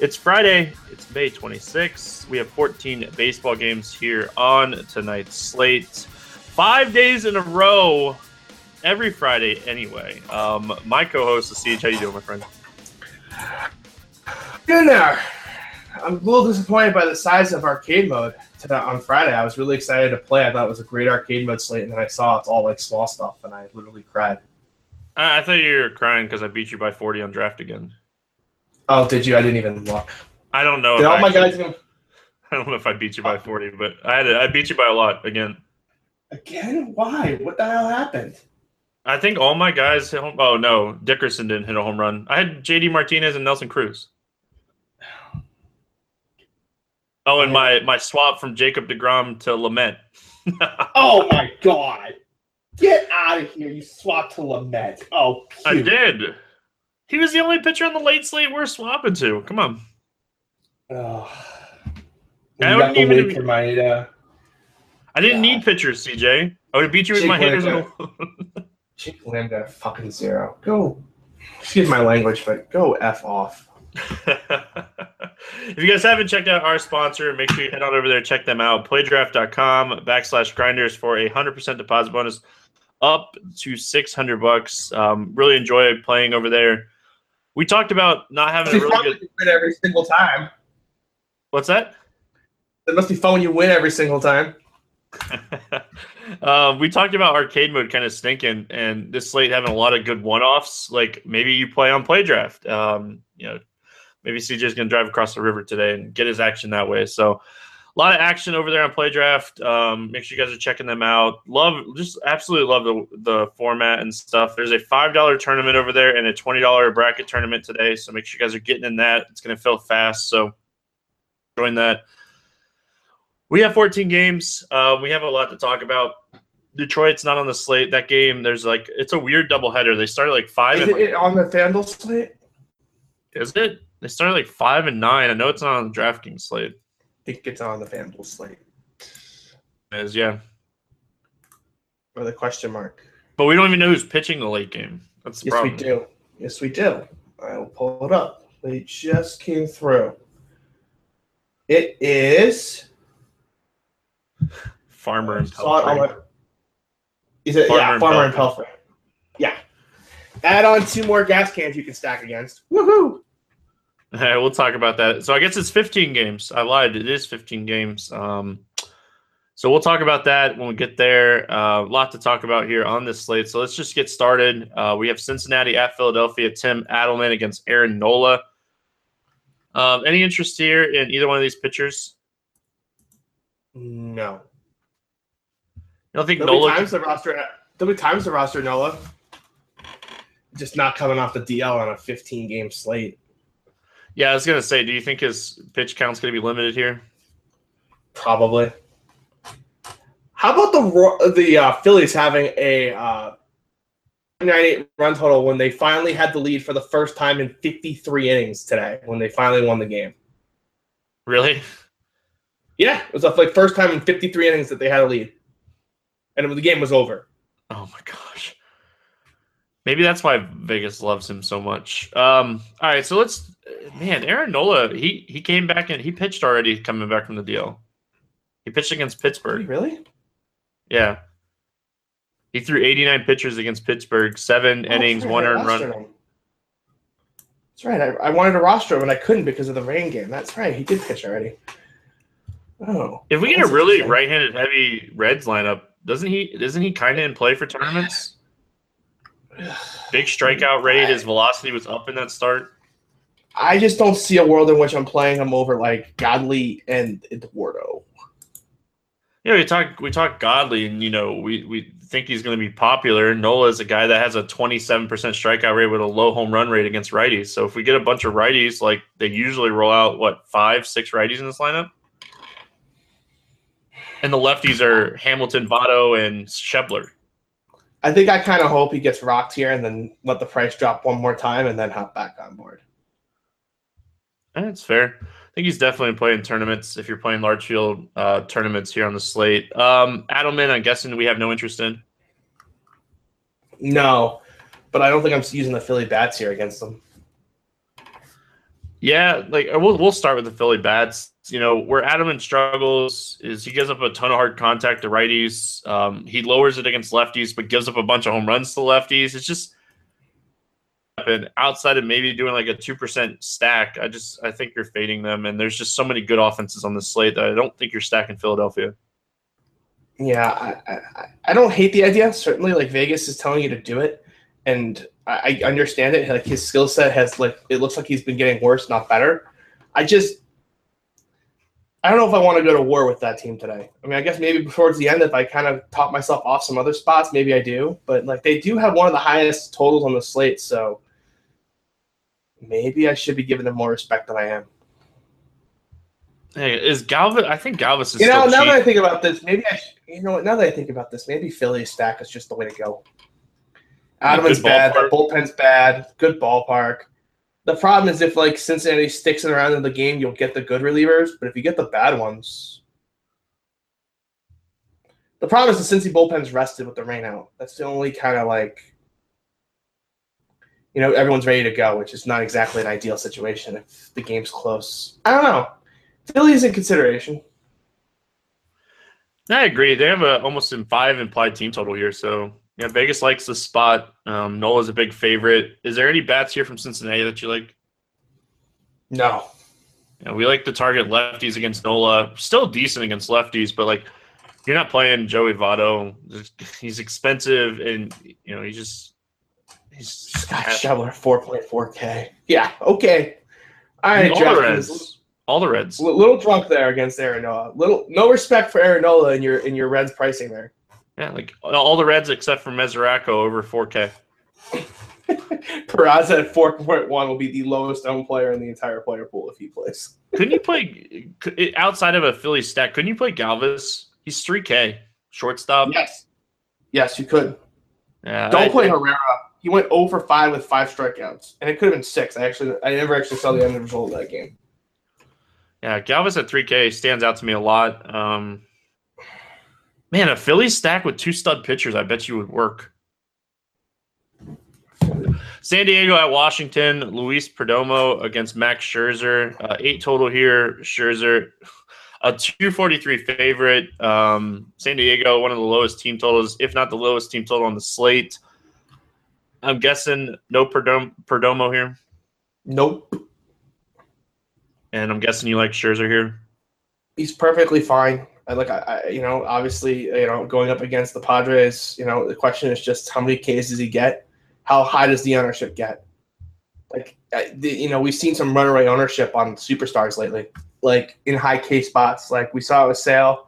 It's Friday, it's May 26th. We have 14 baseball games here on tonight's slate. Five days in a row, every Friday anyway. Um, my co-host is CH. How you doing, my friend? Good there. I'm a little disappointed by the size of arcade mode on Friday. I was really excited to play. I thought it was a great arcade mode slate, and then I saw it's all like small stuff, and I literally cried. I, I thought you were crying because I beat you by 40 on draft again. Oh, did you? I didn't even look. I don't know. Did all I my guys even I don't know if I beat you by 40, but I had to, I beat you by a lot again. again? Why? What the hell happened? I think all my guys hit home. Oh no, Dickerson didn't hit a home run. I had JD Martinez and Nelson Cruz. Oh, and my my swap from Jacob Degrom to Lamet. Oh my god! Get out of here! You swapped to Lamet. Oh, I did. He was the only pitcher on the late slate we're swapping to. Come on. Oh. I You wouldn't even- wait for my. Uh, I didn't Yeah. need pitchers, CJ. I would have beat you with Jake my hitters. Lambert. Jake Lambda, fucking zero. Go. Excuse my language, but go f off. if you guys haven't checked out our sponsor, make sure you head on over there, check them out. Playdraft.com backslash grinders for a hundred percent deposit bonus up to six hundred bucks. Um, really enjoy playing over there. We talked about not having a really good. you win every single time. What's that? It must be fun when you win every single time. um, we talked about arcade mode kind of stinking, and this slate having a lot of good one-offs. Like maybe you play on play draft. Um, you know, maybe CJ's gonna drive across the river today and get his action that way. So a lot of action over there on play draft. Um, make sure you guys are checking them out. Love, just absolutely love the the format and stuff. There's a five dollar tournament over there and a twenty dollar bracket tournament today. So make sure you guys are getting in that. It's gonna fill fast. So join that. We have 14 games. Uh, we have a lot to talk about. Detroit's not on the slate. That game, there's like it's a weird doubleheader. They started like five. Is And, it on the FanDuel slate? is it? They started like five and nine. I know it's not on the DraftKings slate. I think it's on the FanDuel slate. It is yeah, Or the question mark. but we don't even know who's pitching the late game. That's the Yes, problem. we do. Yes, we do. I will pull it up. They just came through. It is. Farmer and Pelfrey. Is it? Farmer yeah, and Farmer and Pelfrey. Yeah. Add on two more gas cans you can stack against. Woohoo! Hey, we'll talk about that. So I guess it's 15 games. I lied. It is 15 games. Um, so we'll talk about that when we get there. A lot to talk about here on this slate. So let's just get started. Uh, we have Cincinnati at Philadelphia. Tim Adleman against Aaron Nola. Um, any interest here in either one of these pitchers? No. You don't think There'll be Nola? times the roster. There'll be times the roster Nola. Just not coming off the DL on a 15 game slate. Yeah, I was gonna say. Do you think his pitch count's gonna be limited here? Probably. How about the the uh, Phillies having a uh, 98 run total when they finally had the lead for the first time in 53 innings today when they finally won the game? Really? Yeah, it was the like first time in 53 innings that they had a lead, and the game was over. Oh my gosh. Maybe that's why Vegas loves him so much. Um, all right, so let's man, Aaron Nola, he he came back and he pitched already coming back from the deal. He pitched against Pittsburgh. Really? Yeah. He threw 89 pitches against Pittsburgh, seven oh, innings, Oh, one I earned run. him. That's right. I, I wanted to roster him and I couldn't because of the rain game. That's right. He did pitch already. Oh. If we get a really right-handed heavy Reds lineup, doesn't he? Isn't he kind of in play for tournaments? Big strikeout rate. His velocity was up in that start. I just don't see a world in which I'm playing him over like Godley and Eduardo. Yeah, we talk we talk Godley, and you know we we think he's going to be popular. Nola is a guy that has a 27% strikeout rate with a low home run rate against righties. So if we get a bunch of righties, like they usually roll out what five, six righties in this lineup, and the lefties are Hamilton, Votto, and Schebler. I think I kind of hope he gets rocked here and then let the price drop one more time and then hop back on board. That's fair. I think he's definitely playing tournaments if you're playing large field uh, tournaments here on the slate. Um, Adleman, I'm guessing we have no interest in. No, but I don't think I'm using the Philly bats here against them. Yeah, like uh, we'll we'll start with the Philly bats. You know where Adleman struggles is he gives up a ton of hard contact to righties. Um, he lowers it against lefties, but gives up a bunch of home runs to lefties. It's just and outside of maybe doing like a two percent stack, I just I think you're fading them. And there's just so many good offenses on the slate that I don't think you're stacking Philadelphia. Yeah, I, I, I don't hate the idea. Certainly, like Vegas is telling you to do it, and I, I understand it. Like his skill set has like it looks like he's been getting worse, not better. I just I don't know if I want to go to war with that team today. I mean, I guess maybe towards the end, if I kind of top myself off some other spots, maybe I do. But like they do have one of the highest totals on the slate, so maybe I should be giving them more respect than I am. Hey, is Galvis? I think Galvis is. You know, now cheap. that I think about this, maybe I. Should, you know what? Now that I think about this, maybe Philly stack is just the way to go. Adam's bad. The bullpen's bad. Good ballpark. The problem is if like Cincinnati sticks it around in the game, you'll get the good relievers. But if you get the bad ones, the problem is the Cincy bullpen's rested with the rain out. That's the only kind of like you know, everyone's ready to go, which is not exactly an ideal situation if the game's close. I don't know. Philly's in consideration. I agree. They have a almost in five implied team total here, so yeah, Vegas likes the spot. Um, Nola's a big favorite. Is there any bats here from Cincinnati that you like? No. Yeah, we like to target lefties against Nola. Still decent against lefties, but like you're not playing Joey Votto. He's expensive, and you know he's just he's Scott Schebler, four point four k. Yeah, okay. All right, all the Reds. All the Reds. A little drunk there against Aaron Nola. Little no respect for Aaron Nola in your in your Reds pricing there. Yeah, like all the Reds except for Mesoraco over 4K. Peraza at 4.1 will be the lowest owned player in the entire player pool if he plays. couldn't you play outside of a Philly stack? Couldn't you play Galvis? He's 3K shortstop. Yes, yes, you could. Yeah, Don't I, play Herrera. He went over five with five strikeouts, and it could have been six. I actually, I never actually saw the end result of that game. Yeah, Galvis at 3K stands out to me a lot. Um, Man, a Philly stack with two stud pitchers, I bet you would work. San Diego at Washington, Luis Perdomo against Max Scherzer. Uh, eight total here. Scherzer, a 243 favorite. Um, San Diego, one of the lowest team totals, if not the lowest team total on the slate. I'm guessing no Perdomo, Perdomo here. Nope. And I'm guessing you like Scherzer here. He's perfectly fine. I like I, you know obviously you know going up against the Padres you know the question is just how many Ks does he get how high does the ownership get? Like you know we've seen some runaway ownership on superstars lately like in high K spots. Like we saw it with Sale.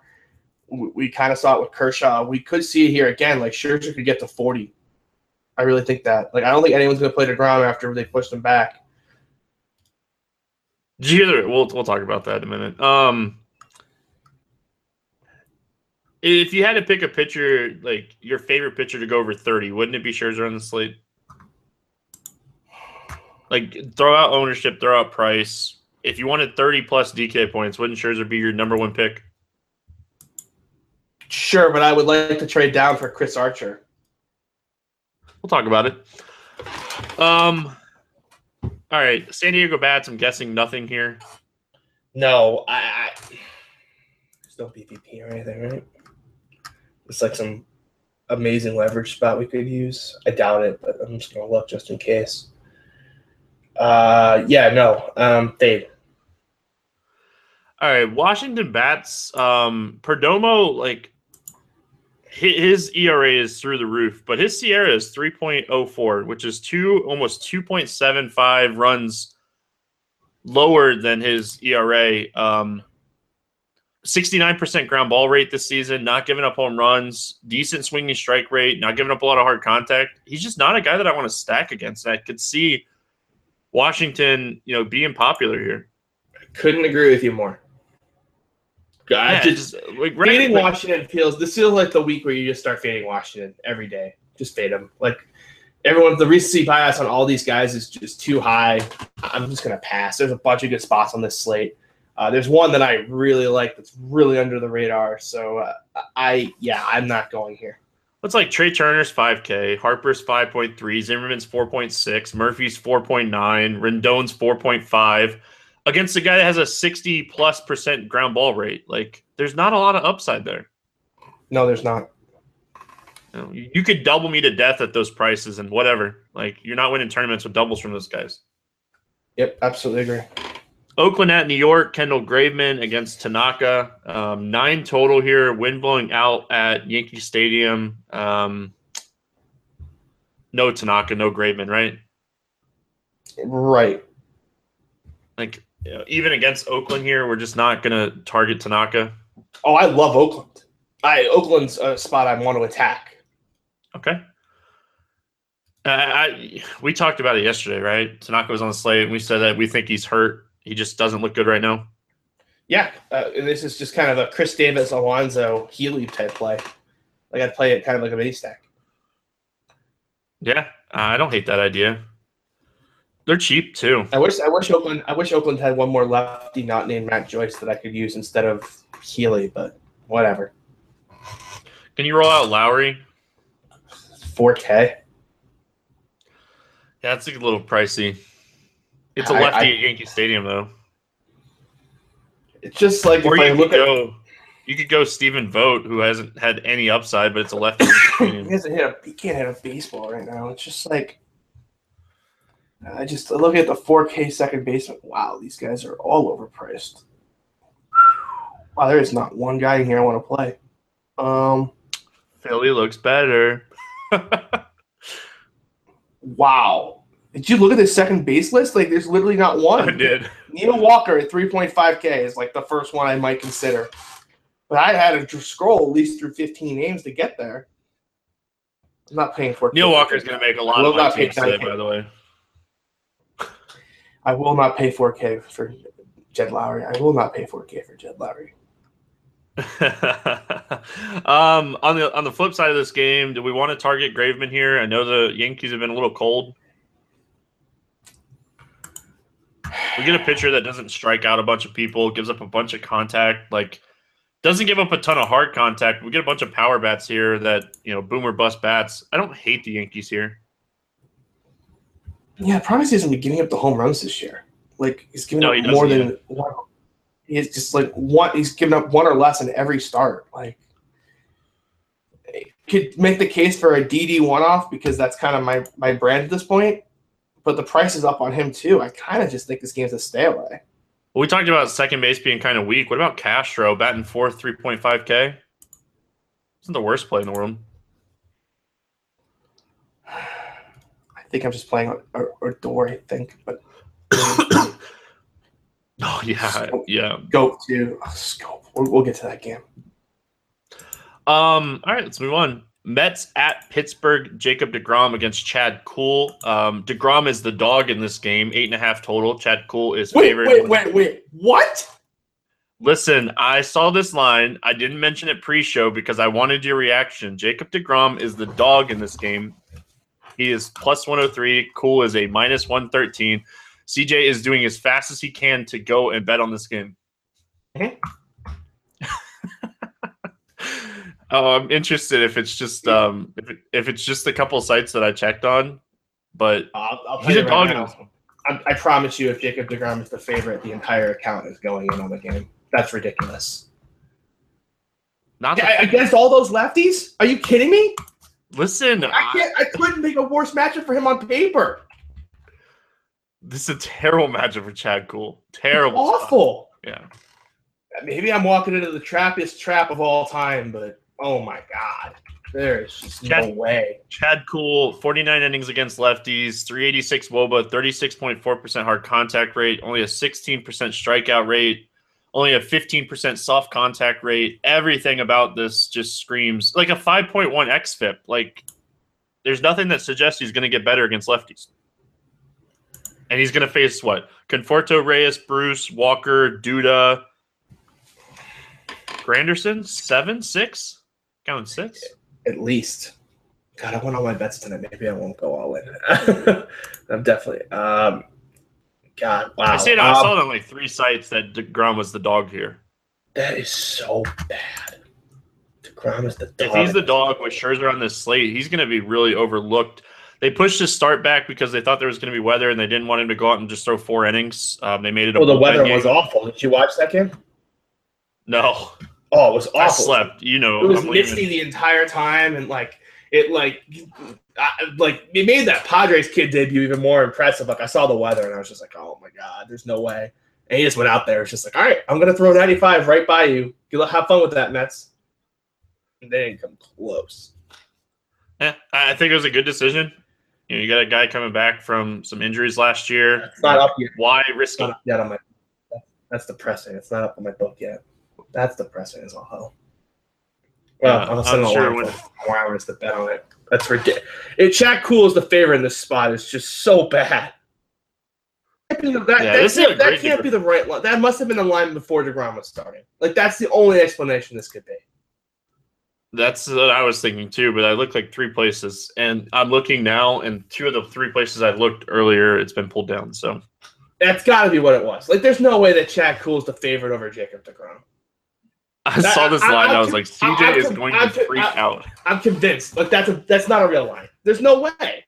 We, we kind of saw it with Kershaw. We could see it here again. Like Scherzer could get to 40 I really think that. Like I don't think anyone's going to play Degrom after they pushed him back. Did you hear we'll we'll talk about that in a minute. Um if you had to pick a pitcher, like your favorite pitcher to go over 30, wouldn't it be Scherzer on the slate? Like throw out ownership, throw out price. If you wanted 30 plus DK points, wouldn't Scherzer be your number one pick? Sure, but I would like to trade down for Chris Archer. We'll talk about it. Um all right, San Diego bats, I'm guessing nothing here. No, I, I there's no BVP or anything, right? It's like some amazing leverage spot we could use. I doubt it, but I'm just gonna look just in case. Uh, yeah, no, um, fade. All right, Washington bats. Um, Perdomo, like his ERA is through the roof, but his SIERA is three point oh four, which is two almost two point seven five runs lower than his ERA. Um, 69% ground ball rate this season, not giving up home runs, decent swinging strike rate, not giving up a lot of hard contact. He's just not a guy that I want to stack against. I could see Washington, you know, being popular here. I couldn't agree with you more. I Yeah, just just like fading like- Washington feels. This feels like the week where you just start fading Washington every day. Just fade them. Like everyone, the recency bias on all these guys is just too high. I'm just gonna pass. There's a bunch of good spots on this slate. Uh, there's one that I really like that's really under the radar. So uh, I, yeah, I'm not going here. Looks like Trea Turner's 5K, Harper's 5.3, Zimmerman's 4.6, Murphy's 4.9, Rendon's 4.5 against a guy that has a 60 plus percent ground ball rate. Like, there's not a lot of upside there. No, there's not. You, know, you could double me to death at those prices and whatever. Like, you're not winning tournaments with doubles from those guys. Yep, absolutely agree. Oakland at New York, Kendall Graveman against Tanaka. Um, nine total here. Wind blowing out at Yankee Stadium. Um, no Tanaka, no Graveman, right? Right. Like you know, even against Oakland here, we're just not going to target Tanaka. Oh, I love Oakland. I Oakland's a spot I want to attack. Okay. Uh, I we talked about it yesterday, right? Tanaka was on the slate, and we said that we think he's hurt. He just doesn't look good right now. Yeah, uh, this is just kind of a Khris Davis, Alonso, Healy type play. Like I'd play it kind of like a mini stack. Yeah, I don't hate that idea. They're cheap too. I wish I wish Oakland I wish Oakland had one more lefty not named Matt Joyce that I could use instead of Healy, but whatever. Can you roll out Lowrie? 4K. Yeah, it's a little pricey. It's a lefty I- at Yankee Stadium though. It's just like Or if I you look could at go you could go Stephen Vogt, who hasn't had any upside, but it's a lefty. he hasn't hit a he can't hit a baseball right now. It's just like I just look at the 4K second baseman. Wow, these guys are all overpriced. Wow, there is not one guy in here I want to play. Um, Philly looks better. wow. Did you look at the second base list? Like, there's literally not one. I did. Neil Walker at 3.5K is like the first one I might consider. But I had to scroll at least through 15 names to get there. I'm not paying for Neil Walker is going to make a lot Will of not pay today, 9K. by the way. I will not pay 4K for Jed Lowrie. I will not pay 4K for Jed Lowrie. um, on the on the flip side of this game, do we want to target Graveman here? I know the Yankees have been a little cold. We get a pitcher that doesn't strike out a bunch of people, gives up a bunch of contact, like doesn't give up a ton of hard contact. We get a bunch of power bats here that you know boomer bust bats. I don't hate the Yankees here. Yeah, the problem is he hasn't been giving up the home runs this year. Like he's giving No, he up more doesn't than one. He's just like one. He's giving up one or less in every start. Like could make the case for a Didi one off because that's kind of my my brand at this point. But the price is up on him too. I kind of just think this game's a stay away. Well, we talked about second base being kind of weak. What about Castro batting fourth, three point five K? Isn't the worst play in the world. I think I'm just playing or, or door. I think, but Oh yeah, yeah. go to oh, scope. We'll, we'll get to that game. Um, all right, let's move on. Mets at Pittsburgh. Jacob Degrom against Chad Kuhl. Um, Degrom is the dog in this game. Eight and a half total. Chad Kuhl is Wait, favored. wait, wait, wait. What? Listen, I saw this line. I didn't mention it pre-show because I wanted your reaction. Jacob Degrom is the dog in this game. He is plus 103. Kuhl is a minus 113. CJ is doing as fast as he can to go and bet on this game. Mhm. Oh, I'm interested if it's just um if, it, if it's just a couple sites that I checked on, but I'll, I'll He's a right dog in now. this one. I, I promise you, if Jacob Degrom is the favorite, the entire account is going in on the game. That's ridiculous. not the, Yeah, against all those lefties? Are you kidding me? listen. I can't. I couldn't make a worse matchup for him on paper. This is a terrible matchup for Chad Kuhl. Terrible. Awful. Yeah. Maybe I'm walking into the trappiest trap of all time, but oh my god, there is just Chad- no way. Chad Kuhl, 49 innings against lefties, 386 Woba, 36.4% hard contact rate, only a 16% strikeout rate, only a 15% soft contact rate. Everything about this just screams like a 5.1 XFIP. Like, there's nothing that suggests he's going to get better against lefties. And he's going to face what? Conforto, Reyes, Bruce, Walker, Duda, Granderson, seven, six, counting six. At least. God, I went all my bets tonight. Maybe I won't go all in. I'm definitely. Um, God, wow. I say it. I Um, saw it on like three sites that Degrom was the dog here. that is so bad. Degrom is the dog. If he's the dog with Scherzer on this slate, he's going to be really overlooked. They pushed his start back because they thought there was going to be weather and they didn't want him to go out and just throw four innings. Um, they made it. A Well, the weather game. was awful. Did you watch that game? No, Oh, it was awful. I slept. You know, It was misty the entire time, and like it, like, I, like it made that Padres kid debut even more impressive. Like I saw the weather, and I was just like, oh my god, there's no way. And he just went out there. It's just like, all right, I'm gonna throw 95 right by you. You have fun with that, Mets. And they didn't come close. Yeah, I think it was a good decision. You know, you got a guy coming back from some injuries last year. It's not up yet. Why risk it? yet on my. That's depressing. It's not up on my book yet. That's depressing as all hell. Well, send I'm sure line when- hours to bet on it. That's ridiculous. It Chad Kuhl is the favorite in this spot. It's just so bad. That, Yeah, that this is a can't, that can't be the right line. That must have been the line before Degrom was starting. Like that's the only explanation this could be. That's what I was thinking too, but I looked like three places, and I'm looking now, and two of the three places I looked earlier, it's been pulled down. So That's got to be what it was. Like there's no way that Chad Kuhl is the favorite over Jacob Degrom. I saw this line, I, I'm was con- like, CJ is going to freak I- out. I'm convinced. Like that's a that's not a real line. There's no way.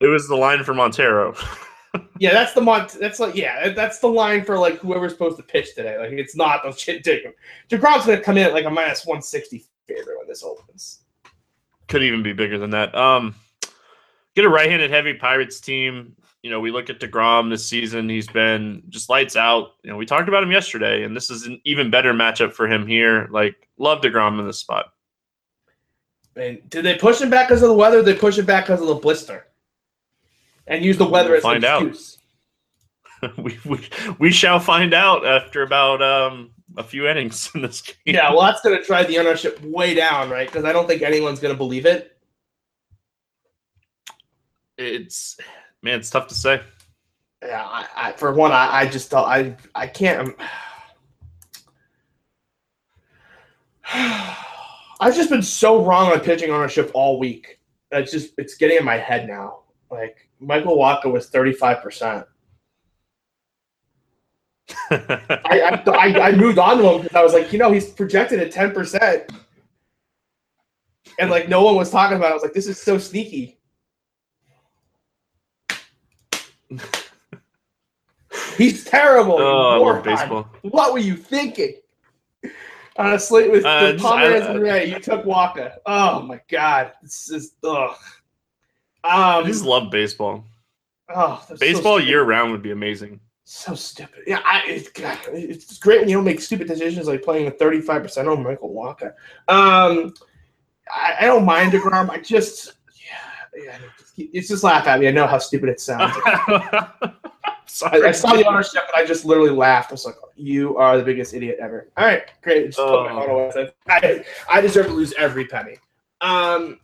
It was the line for Montero. Yeah, that's the Mont. That's like yeah, that's the line for like whoever's supposed to pitch today. Like it's not those shit. Jacob Degrom's gonna come in at like a minus one sixty favorite when this opens. Could even be bigger than that. Um, get a right-handed heavy Pirates team. You know, we look at Degrom this season; he's been just lights out. You know, we talked about him yesterday, and this is an even better matchup for him here. Like, love Degrom in this spot. And did they push him back because of the weather? They push him back because of the blister? And use the weather We'll as find an out. excuse. we, we we shall find out after about um a few innings in this game. Yeah, well, that's gonna drive the ownership way down, right? Because I don't think anyone's gonna believe it. it's man, it's tough to say. Yeah, I, I for one, I, I just. I I can't. Um, I've just been so wrong on pitching ownership all week. It's just it's getting in my head now. Like Michael Walker was thirty five percent. I, I I I moved on to him because I was like, you know, he's projected at ten percent, and like no one was talking about. it. I was like, this is so sneaky. He's terrible. oh, I love baseball. What were you thinking? On a slate with Uh, the just- Pomeranz and Ray, you took Walker. Oh my god, this is ugh. I Um, just love baseball. oh, that's so Baseball year round would be amazing. So stupid. Yeah, I, it's, God, it's great when you don't make stupid decisions like playing a 35% on Michael Walker. Um, I, I don't mind DeGrom. I just, yeah, yeah, it's just laugh at me. I know how stupid it sounds. I, Sorry. I saw the ownership and I just literally laughed. I was like, you are the biggest idiot ever. All right, great. Just put my Oh. away. I, I deserve to lose every penny. Um,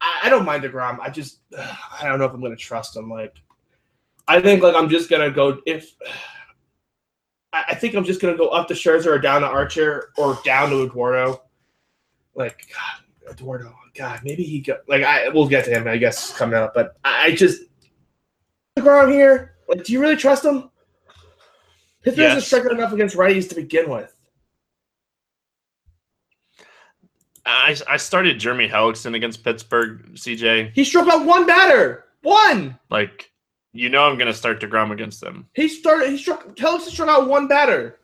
I, I don't mind DeGrom. I just, I don't know if I'm going to trust him. Like, I think like I'm just gonna go if I I think I'm just gonna go up to Scherzer or down to Archer or down to Eduardo. Like God, Eduardo, God, maybe he go like I we'll get to him, I guess, coming up. But I, I just Degrom here. Like, do you really trust him? Pittsburgh Yes. struck enough against righties to begin with. I, I started Jeremy Hellickson against Pittsburgh, CJ. He struck out one batter. One. Like, you know, I'm going to start DeGrom against them. He started. He struck. Hellickson struck out one batter.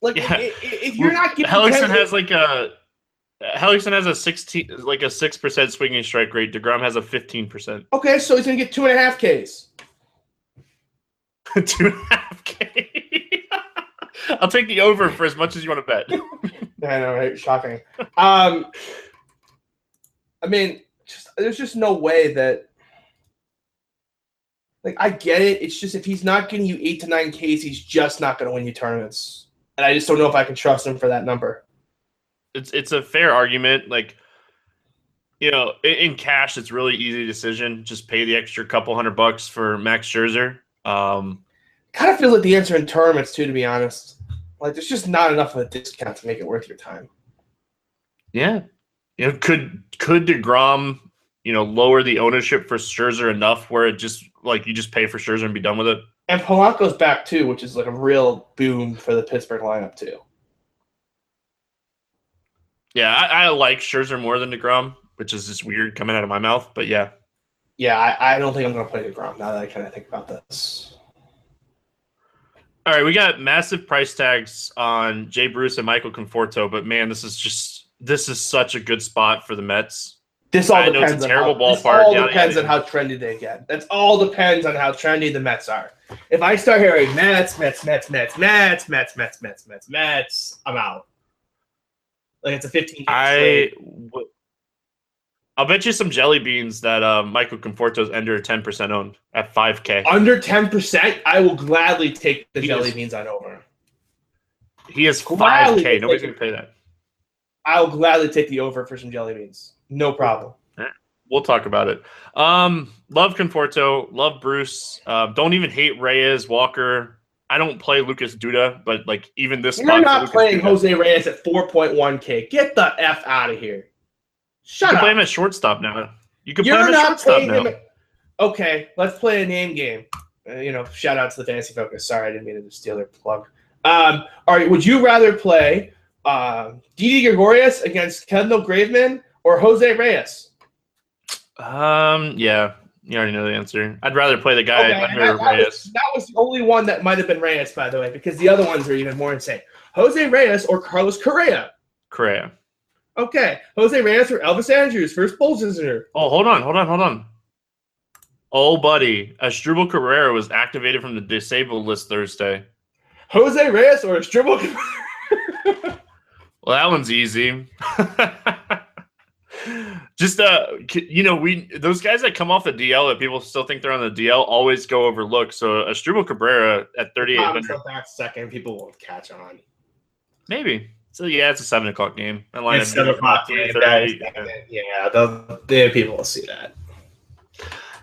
Like, Yeah. i- i- if you're not giving Hellickson has like a Hellickson has a sixteen, like a six percent swinging strike rate. Degrom has a fifteen percent. Okay, so he's gonna get two and a half Ks. Two and a half K. I'll take the over for as much as you want to bet. I know, right? Shocking. Um, I mean, just, there's just no way that. Like, I get it. It's just if he's not getting you eight to nine Ks, he's just not going to win you tournaments. And I just don't know if I can trust him for that number. It's it's a fair argument. Like, you know, in, in cash, it's really easy decision. Just pay the extra couple hundred bucks for Max Scherzer. Um, Kind of feels like the answer in tournaments too, to be honest. Like, there's just not enough of a discount to make it worth your time. yeah, you know, could could Degrom, you know, lower the ownership for Scherzer enough where it just like you just pay for Scherzer and be done with it? And Polanco's back too, which is like a real boom for the Pittsburgh lineup too. Yeah, I, I like Scherzer more than Degrom, which is just weird coming out of my mouth. But yeah, Yeah, I, I don't think I'm going to play DeGrom now that I kind of think about this. All right, we got massive price tags on Jay Bruce and Michael Conforto, but man, this is just this is such a good spot for the Mets. This all I know it's a depends on terrible how, this ballpark, all yada, depends yada. on how trendy they get. That's all depends on how trendy the Mets are. If I start hearing Mets, Mets, Mets, Mets, Mets, Mets, Mets, Mets, Mets, Mets, I'm out. Like it's a 15. game I w- I'll bet you some jelly beans that uh, Michael Conforto's under ten percent owned at five K. under 10 percent, I will gladly take the He jelly is- beans on over. He is Gladly five K. Nobody's gonna pay that. I will gladly take the over for some jelly beans. No problem. We'll talk about it. Um, love Conforto, love Bruce. Uh, don't even hate Reyes, Walker. I don't play Lucas Duda, but like even this You're not playing Duda- Jose Reyes at 4.1k. Get the f out of here. You Shut can up. play him at shortstop now. You can play You're him at shortstop now. at- Okay, let's play a name game. Uh, you know, shout out to the Fantasy Focus. Sorry, I didn't mean to steal their plug. Um, all right, would you rather play uh, Didi Gregorius against Kendall Graveman or Jose Reyes? Um, yeah, you already know the answer. I'd rather play the guy Okay, under that, Reyes. was, that was the only one that might have been Reyes, by the way, because the other ones are even more insane. Jose Reyes or Carlos Correa? Correa. Okay, Jose Reyes or Elvis Andrus, first Bulls visitor. Oh, hold on, hold on, hold on. Oh, buddy, Asdrubal Cabrera was activated from the disabled list Thursday. Jose Reyes or Stribble? Well, that one's easy. Just uh, you know, we those guys that come off the DL that people still think they're on the DL always go overlooked. So Asdrubal Cabrera at thirty eight Tom's hundred, up back second. People won't catch on. maybe. So yeah, it's a seven o'clock game. It's seven o'clock. game. Yeah, the, the people will see that.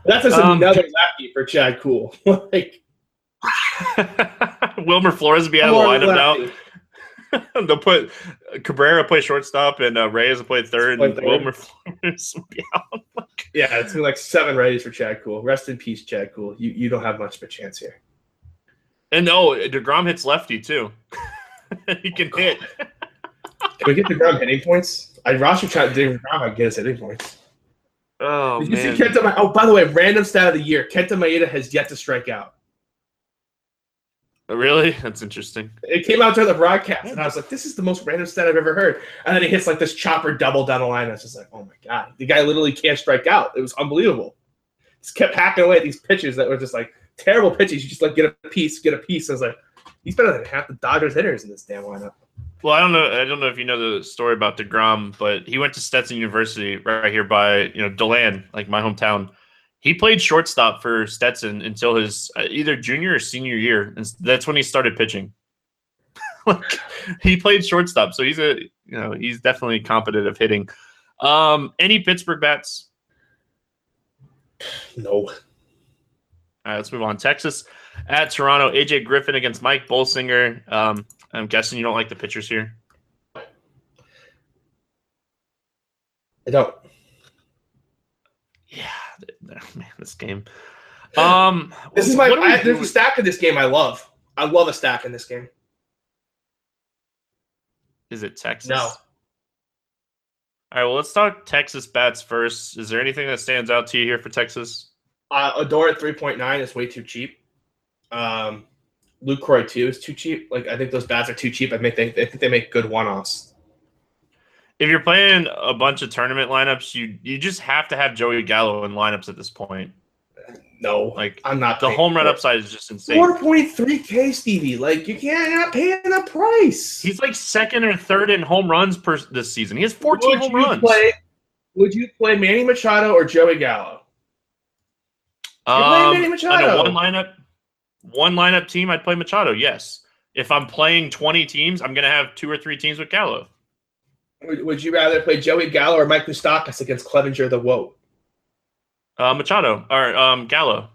That's just Um, another lefty for Chad Kuhl. like Wilmer Flores be out of the lineup now. Lefty. They'll put Cabrera play shortstop and uh, Reyes will play third, Play and third. Wilmer Flores will be out. Yeah, it's been like seven readies for Chad Kuhl. Rest in peace, Chad Kuhl. You you don't have much of a chance here. And no, Degrom hits lefty too. he can hit. Can we get the Grom hitting points? I roster tried to do Grom. I get us hitting points. Oh Did you man. see Kenta? Ma- oh, by the way, random stat of the year: Kenta Maeda has yet to strike out. Oh, really? That's interesting. It came out during the broadcast, and I was like, "This is the most random stat I've ever heard." And then he hits like this chopper double down the line. I was just like, "Oh my god, the guy literally can't strike out." It was unbelievable. Just kept hacking away at these pitches that were just like terrible pitches. You just like get a piece, get a piece. I was like, "He's better than half the Dodgers hitters in this damn lineup." Well, I don't know. I don't know if you know the story about Degrom, but he went to Stetson University right here by you know Deland, like my hometown. He played shortstop for Stetson until his uh, either junior or senior year, and that's when he started pitching. like he played shortstop, so he's a you know he's definitely competent of hitting. Um, any Pittsburgh bats? No, All right, let's move on. Texas at Toronto. AJ Griffin against Mike Bolsinger. Um, I'm guessing you don't like the pitchers here. I don't. Th- man, this game. Um, This is my. what do we I, there's a stack in this game I love. I love a stack in this game. Is it Texas? No. All right. Well, let's talk Texas bats first. Is there anything that stands out to you here for Texas? Uh, Odor at 3.9 is way too cheap. Um, Lucroy 2 is too cheap. Like I think those bats are too cheap. I make they, I think they make good one offs. If you're playing a bunch of tournament lineups, you you just have to have Joey Gallo in lineups at this point. No, Like I'm not. the home run upside is just insane. Four point three K, Stevie. Like you can't. Not paying the price. He's like second or third in home runs per this season. He has 14 would home you runs. Play, would you play Manny Machado or Joey Gallo? You're playing Manny Um, Machado. one lineup, one lineup team, I'd play Machado. Yes. If I'm playing 20 teams, I'm gonna have two or three teams with Gallo. Would, you rather play Joey Gallo or Mike Moustakas against Clevenger the Woe? Uh, Machado or um, Gallo,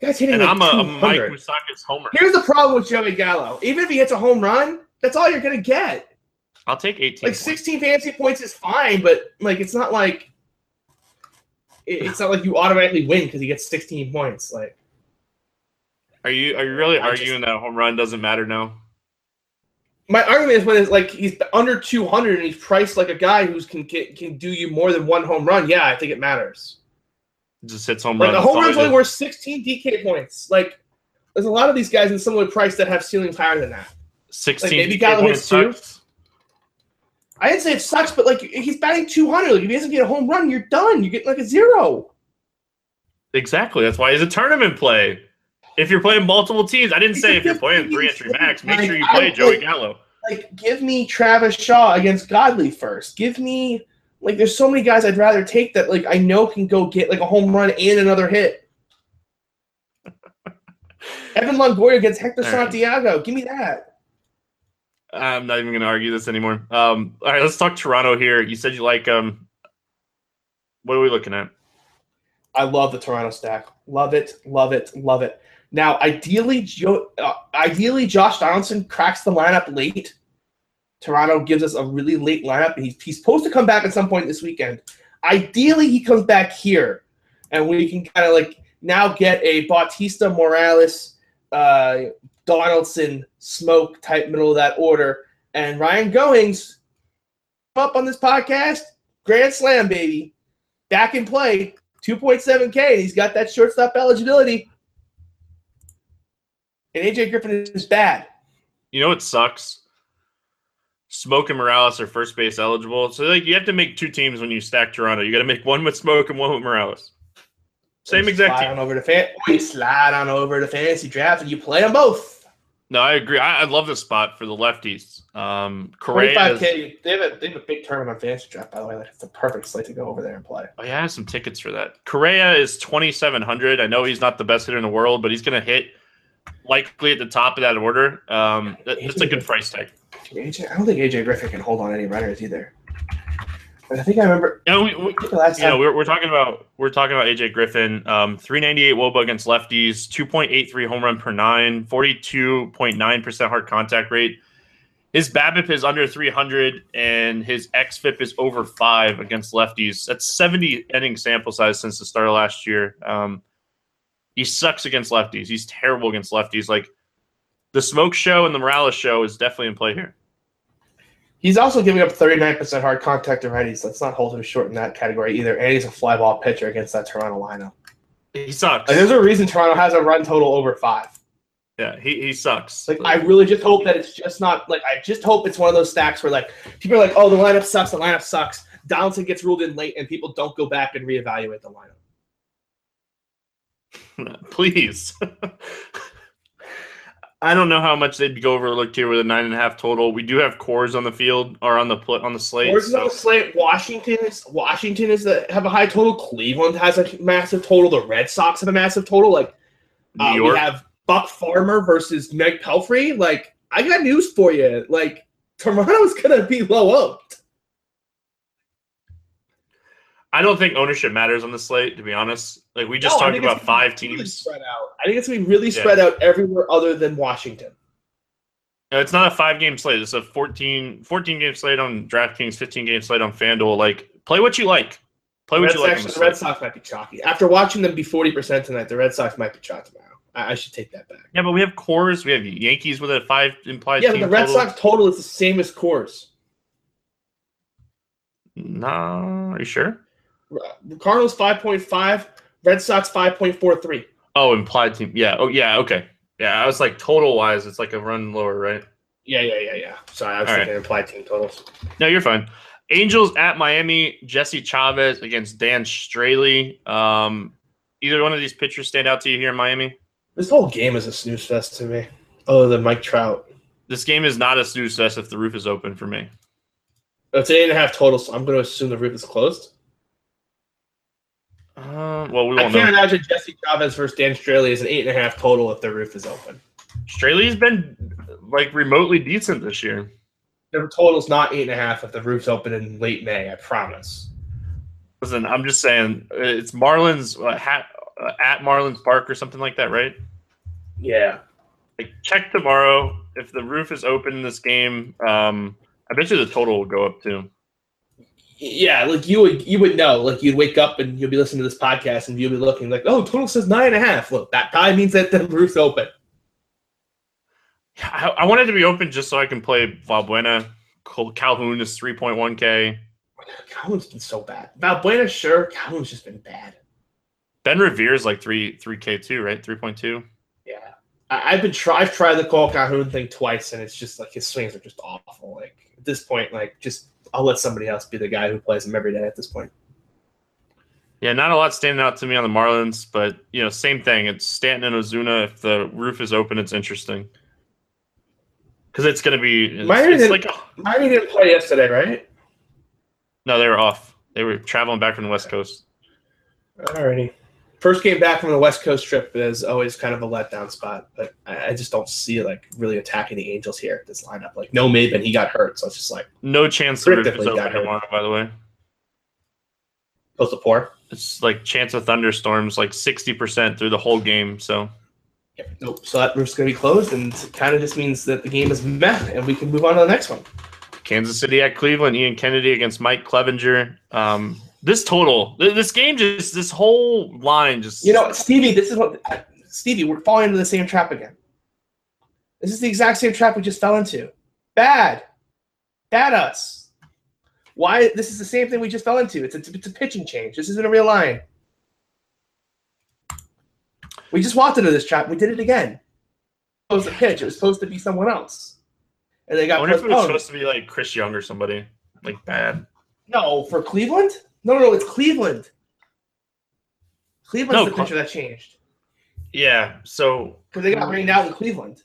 Guy's hitting and like I'm a, a Mike 200. Moustakas homer. Here's the problem with Joey Gallo. Even if he hits a home run, that's all you're gonna get. I'll take 18. Like points. 16 fantasy points is fine, but like it's not like it- it's not like you automatically win because he gets 16 points. Like Are you are you really I just- arguing that a home run doesn't matter now? My argument is when it's like he's under 200 and he's priced like a guy who's can get, can do you more than one home run. Yeah, I think it matters. Just hits home Like runs. a home run's only worth 16 DK points. Like there's a lot of these guys in similar price that have ceilings higher than that. 16. like, maybe DK Gallo points hits two. I didn't say it sucks, but like he's batting 200. Like if he doesn't get a home run, you're done. You get like a zero. Exactly. That's why he's a tournament play. If you're playing multiple teams, I didn't say if you're playing 15 three entry max, make like, sure you play Joey play- Gallo. Like give me Travis Shaw against Godley first. Give me like there's so many guys I'd rather take that like I know can go get like a home run and another hit. Evan Longoria against Hector All right. Santiago. Give me that. I'm not even going to argue this anymore. Um, all right, let's talk Toronto here. You said you like um. What are we looking at? I love the Toronto stack. Love it, love it, love it. Now, ideally, uh, ideally, Josh Donaldson cracks the lineup late. Toronto gives us a really late lineup, and he's, he's supposed to come back at some point this weekend. Ideally, he comes back here, and we can kind of like now get a Bautista Morales, uh, Donaldson Smoak type middle of that order, and Ryan Goins up on this podcast. Grand Slam, baby, back in play. 2.7K. and He's got that shortstop eligibility. And AJ Griffin is bad. You know what sucks? Smoak and Morales are first base eligible, so like you have to make two teams when you stack Toronto. You got to make one with Smoak and one with Morales. Same exact slide team. on over to fan. You slide on over to fantasy draft and you play them both. No, I agree. I, I love this spot for the lefties. Um, Correa. is- 25K. They have, a, they have a big tournament on fantasy draft, by the way. Like, it's the perfect slate to go over there and play. Oh yeah, I have some tickets for that. Correa is twenty seven hundred. I know he's not the best hitter in the world, but he's going to hit likely at the top of that order. Um, that, that's a good price tag. AJ, I don't think AJ Griffin can hold on any runners either. But I think I remember You know, we, we, I think the last you know, time. we're, we're talking about we're talking about AJ Griffin. Um, 398 WOBA against lefties, 2.83 home run per nine, 42.9 percent hard contact rate. His BABIP is under 300, and his xFIP is over five against lefties. That's 70 inning sample size since the start of last year. Um, he sucks against lefties. He's terrible against lefties. Like the Smoke Show and the Morales Show is definitely in play here. He's also giving up 39% hard contact to righties. Let's not hold him short in that category either. And he's a fly ball pitcher against that Toronto lineup. He sucks. Like, there's a reason Toronto has a run total over five. Yeah, he, he sucks. Like I really just hope that it's just not like I just hope it's one of those stacks where like people are like, oh, the lineup sucks, the lineup sucks. Donaldson gets ruled in late, and people don't go back and reevaluate the lineup. Please. I don't know how much they'd go overlooked here with a nine and a half total. We do have Coors on the field or on the on the slate. Where's so- on the slate? Washington is Washington is the, have a high total. Cleveland has a massive total. The Red Sox have a massive total. Like uh, we have Buck Farmer versus Meg Pelfrey. Like I got news for you. Like Toronto's gonna be low owned. I don't think ownership matters on the slate, to be honest. Like we just No, talked about five really teams. Spread out. I think it's gonna be really Yeah. spread out everywhere other than Washington. No, it's not a five game slate. It's a 14, 14 game slate on DraftKings, 15 game slate on FanDuel. Like play what you like. Play what Red you like. Sox, the the Red. Sox might be chalky. After watching them be forty percent tonight, the Red Sox might be chalky tomorrow. I, I should take that back. Yeah, but we have Coors. We have Yankees with a five implied Yeah, but the Red total. Sox total is the same as Coors. Nah, are you sure? The Cardinals five point five, Red Sox five point four three. Oh, implied team. Yeah. Oh, yeah. Okay. Yeah. I was like total wise, it's like a run lower, right? Yeah, yeah, yeah, yeah. Sorry, I was All thinking implied team totals. No, you're fine. Angels at Miami. Jesse Chavez against Dan Straily. Um, either one of these pitchers stand out to you here in Miami? This whole game is a snooze fest to me. Other than Mike Trout. This game is not a snooze fest if the roof is open for me. It's eight and a half total, so I'm going to assume the roof is closed. Uh, well, we I won't can't know. imagine Jesse Chavez versus Dan Straily is an eight and a half total if the roof is open. Straily's been like remotely decent this year. The total's not eight and a half if the roof's open in late May. I promise. Listen, I'm just saying uh, it's Marlins uh, hat, uh, at Marlins Park or something like that, right? Yeah. Like check tomorrow if the roof is open in this game. Um, I bet you the total will go up too. Yeah, like you would you would know. Like you'd wake up and you'll be listening to this podcast and you'll be looking like, oh, total says nine and a half. Look, that probably means that the roof's open. I, I want it to be open just so I can play Valbuena. Calhoun is 3.1k. Calhoun's been so bad. Valbuena, sure. Calhoun's just been bad. Ben Revere is like three 3k too, right? 3.2. Yeah. I, I've been try I've tried the Cole Calhoun thing twice and it's just like his swings are just awful. Like at this point, like just I'll let somebody else be the guy who plays him every day at this point. Yeah, not a lot standing out to me on the Marlins, but you know, same thing. It's Stanton and Ozuna. If the roof is open, it's interesting because it's going to be. It's, Miami it's didn't- like Miami didn't play yesterday, right? no, they were off. They were traveling back from the West Coast. Alrighty. First game back from the West Coast trip is always kind of a letdown spot, but I, I just don't see like really attacking the Angels here at this lineup. Like no Maybin, he got hurt, so it's just like No chance the roof is Predictably open tomorrow. By the way, supposed to pour. it's like chance of thunderstorms, like sixty percent through the whole game. So Yep. Nope. So that roof's gonna be closed, and it kind of just means that the game is meh, and we can move on to the next one. Kansas City at Cleveland. Ian Kennedy against Mike Clevinger. Um, this total, this game, just this whole line, just You know, Stevie, this is what Stevie, we're falling into the same trap again. This is the exact same trap we just fell into. Bad. Bad us. Why this is the same thing we just fell into. It's a, it's a pitching change. This isn't a real line. We just walked into this trap. We did it again. It was a pitch. It was supposed to be someone else. And they got. I wonder if it was supposed to be like Chris Young or somebody like bad. No, for Cleveland? No, no, no, it's Cleveland. Cleveland's No, the Cle- pitcher that changed. Yeah. So Because they got rained out in Cleveland.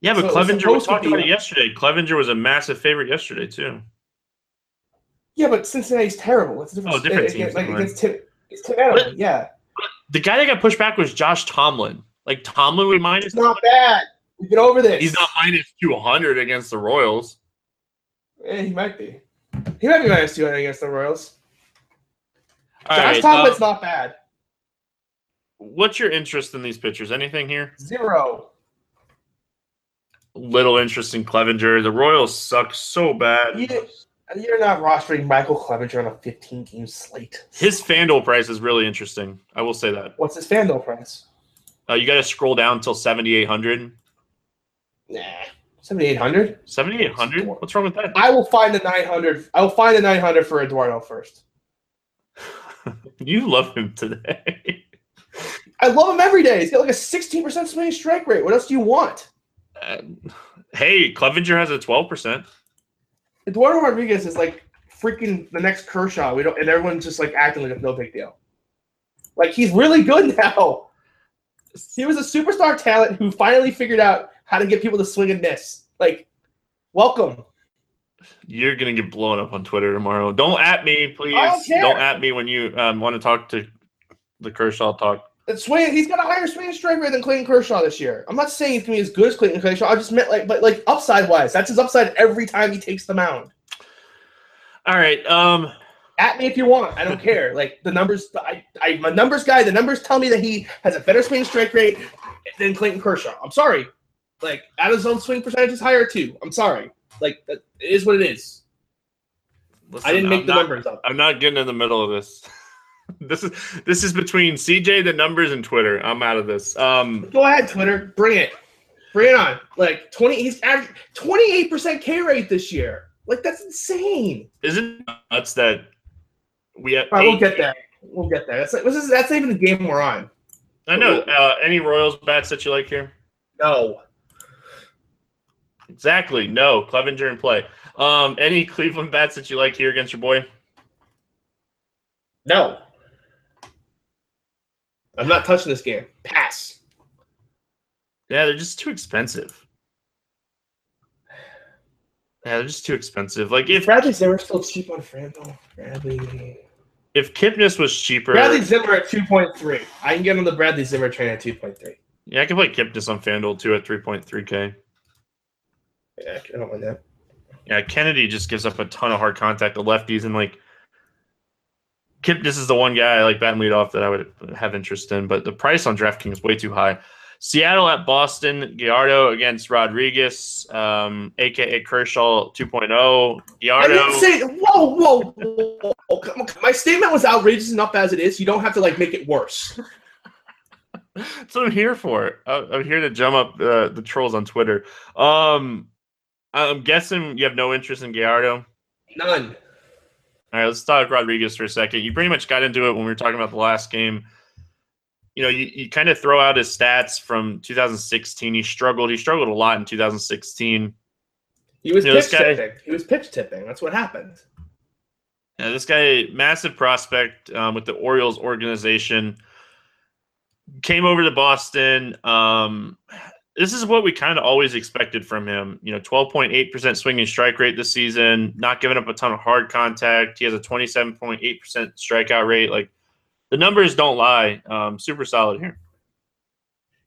yeah, but So was Clevinger. We talked be- about it yesterday. Clevinger was a massive favorite yesterday too. Yeah, but Cincinnati's terrible. It's a different. Oh, different it- teams, Like mind. against Tim, it's Tim. But- Yeah, The guy that got pushed back was Josh Tomlin. Like Tomlin would minus. it's not bad. We get over this. He's not minus two hundred against the Royals. Yeah, he might be. He might be minus two hundred against the Royals. All Josh right, Tomlin's uh, not bad. What's your interest in these pitchers? Anything here? Zero. Little interest in Clevinger. The Royals suck so bad. You, you're not rostering Michael Clevinger on a 15 game slate. His FanDuel price is really interesting. I will say that. What's his FanDuel price? Uh, you got to scroll down until 7,800. Nah, 7,800. 7,800? What's wrong with that? I will find the 900. I will find the 900 for Eduardo first. You love him today. I love him every day. He's got like a 16% swing strike rate. What else do you want? Uh, hey, Clevinger has a 12%. Eduardo Rodriguez is like freaking the next Kershaw. We don't, and everyone's just like acting like it's no big deal. Like he's really good now. He was a superstar talent who finally figured out how to get people to swing and miss. Like, welcome. You're going to get blown up on Twitter tomorrow. Don't at me, please. I don't care. Don't at me when you um, want to talk to the Kershaw talk. The swing, he's got a higher swing strike rate than Clayton Kershaw this year. I'm not saying he's gonna be as good as Clayton Kershaw. I just meant like, but like upside wise, that's his upside every time he takes the mound. All right. Um, At me if you want. I don't care. Like the numbers, I, I'm a numbers guy. The numbers tell me that he has a better swing strike rate than Clayton Kershaw. I'm sorry. Like out of zone swing percentage is higher too. I'm sorry. Like that it is what it is. listen, I didn't make I'm the not- numbers up. I'm not getting in the middle of this. this is this is between CJ, the numbers, and Twitter. I'm out of this. Um, Go ahead, Twitter. Bring it. Bring it on. Like 20, he's average 28% K rate this year. Like that's insane. isn't it nuts that we have? Right, we'll get that. We'll get there. That's like, this is, that's not even the game we're on. I know. Uh, any Royals bats that you like here? No. Exactly. No, Clevinger in play. Um, any Cleveland bats that you like here against your boy? No. I'm not touching this game. Pass. Yeah, they're just too expensive. Yeah, they're just too expensive. Like if Bradley Zimmer still cheap on Franco, Bradley. if Kipnis was cheaper, Bradley Zimmer at 2.3. I can get on the Bradley Zimmer train at 2.3. yeah, I can play Kipnis on FanDuel too at 3.3k. Yeah, I don't mind that. Yeah, Kennedy just gives up a ton of hard contact to lefties, and like Kipnis is the one guy I like batting lead off that I would have interest in, but the price on DraftKings is way too high. Seattle at Boston, Gallardo against Rodriguez, um, aka Kershaw 2.0. I didn't say. Whoa, whoa, whoa, whoa. Come on. My statement was outrageous enough as it is. You don't have to like make it worse. That's what I'm here for. I- I'm here to drum up uh, the trolls on Twitter. Um, I'm guessing you have no interest in Gallardo. None. All right, let's talk Rodriguez for a second. You pretty much got into it when we were talking about the last game. You know, you, you kind of throw out his stats from 2016. He struggled. He struggled a lot in 2016. He was You know, pitch guy- tipping. He was pitch tipping. That's what happened. Yeah, this guy, massive prospect um, with the Orioles organization, came over to Boston. Um, this is what we kind of always expected from him. You know, 12.8% swinging strike rate this season, not giving up a ton of hard contact. He has a 27.8% strikeout rate. Like the numbers don't lie. Um, super solid here.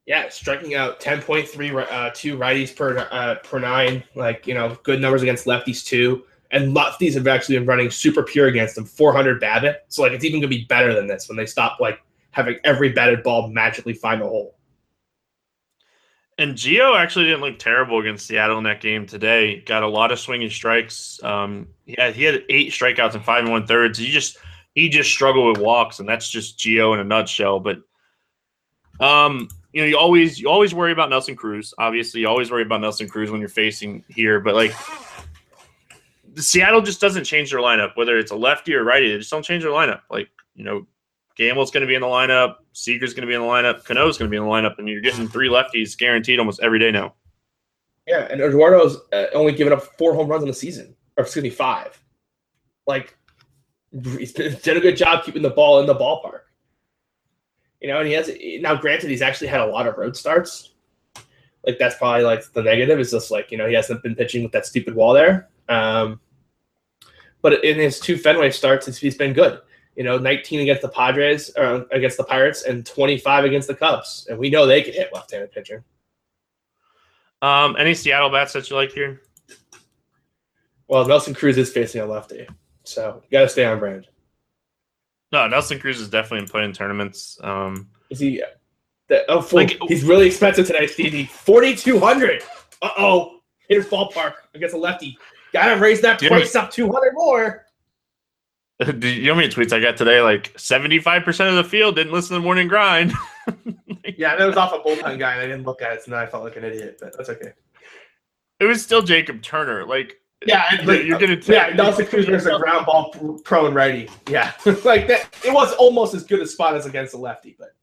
Yeah, striking out 10.3 uh, two righties per uh, per nine. Like you know, good numbers against lefties too. And lefties have actually been running super pure against them, 400 BABIP. So like, it's even gonna be better than this when they stop like having every batted ball magically find a hole. And Geo actually didn't look terrible against Seattle in that game today. Got a lot of swinging strikes. Um, he had, he had eight strikeouts and five and one thirds. He just he just struggled with walks, and that's just Geo in a nutshell. But um, you know, you always you always worry about Nelson Cruz. Obviously, you always worry about Nelson Cruz when you're facing here. But like, Seattle just doesn't change their lineup, whether it's a lefty or righty. They just don't change their lineup. Like you know, Gamel's going to be in the lineup. Seager's going to be in the lineup. Cano's going to be in the lineup, and you're getting three lefties guaranteed almost every day now. Yeah, and Eduardo's uh, only given up four home runs in the season, or excuse me, five. Like he's done a good job keeping the ball in the ballpark. You know, and he has now. Granted, he's actually had a lot of road starts. Like that's probably like the negative is just like you know he hasn't been pitching with that stupid wall there. Um, but in his two Fenway starts, he's been good. You know, 19 against the Padres, or against the Pirates, and 25 against the Cubs, and we know they can hit left-handed pitcher. Um, any Seattle bats that you like here? Well, Nelson Cruz is facing a lefty, so you got to stay on brand. No, Nelson Cruz is definitely playing tournaments. Um, Is he? The, oh, full, Like- he's really expensive today, Stevie. Forty two hundred. Uh oh, hitter's ballpark against a lefty. Got to raise that price up two hundred more. do you know how many tweets I got today? Like seventy-five percent of the field didn't listen to the morning grind. Yeah, that was off a bullpen guy, and I didn't look at it, so now I felt like an idiot. But that's okay. it was still Jacob Turner. Like, Yeah, but but you're gonna yeah, Nelson Cruz versus a ground ball pr- prone righty. Yeah, like that. It was almost as good a spot as against a lefty, but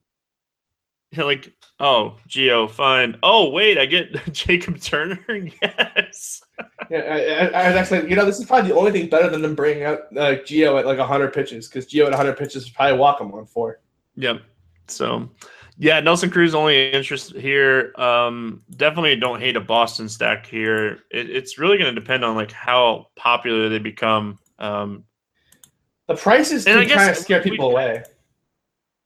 like, oh, Geo, fine. Oh, wait, I get Jacob Turner. yes. Yeah, I, I, I was actually, you know, this is probably the only thing better than them bringing out uh, Geo at like 100 pitches because Geo at 100 pitches would probably walk him on four. Yep. So, yeah, Nelson Cruz only interest here. Um, definitely don't hate a Boston stack here. It, it's really going to depend on like how popular they become. Um, The prices And can kind of scare we- people away.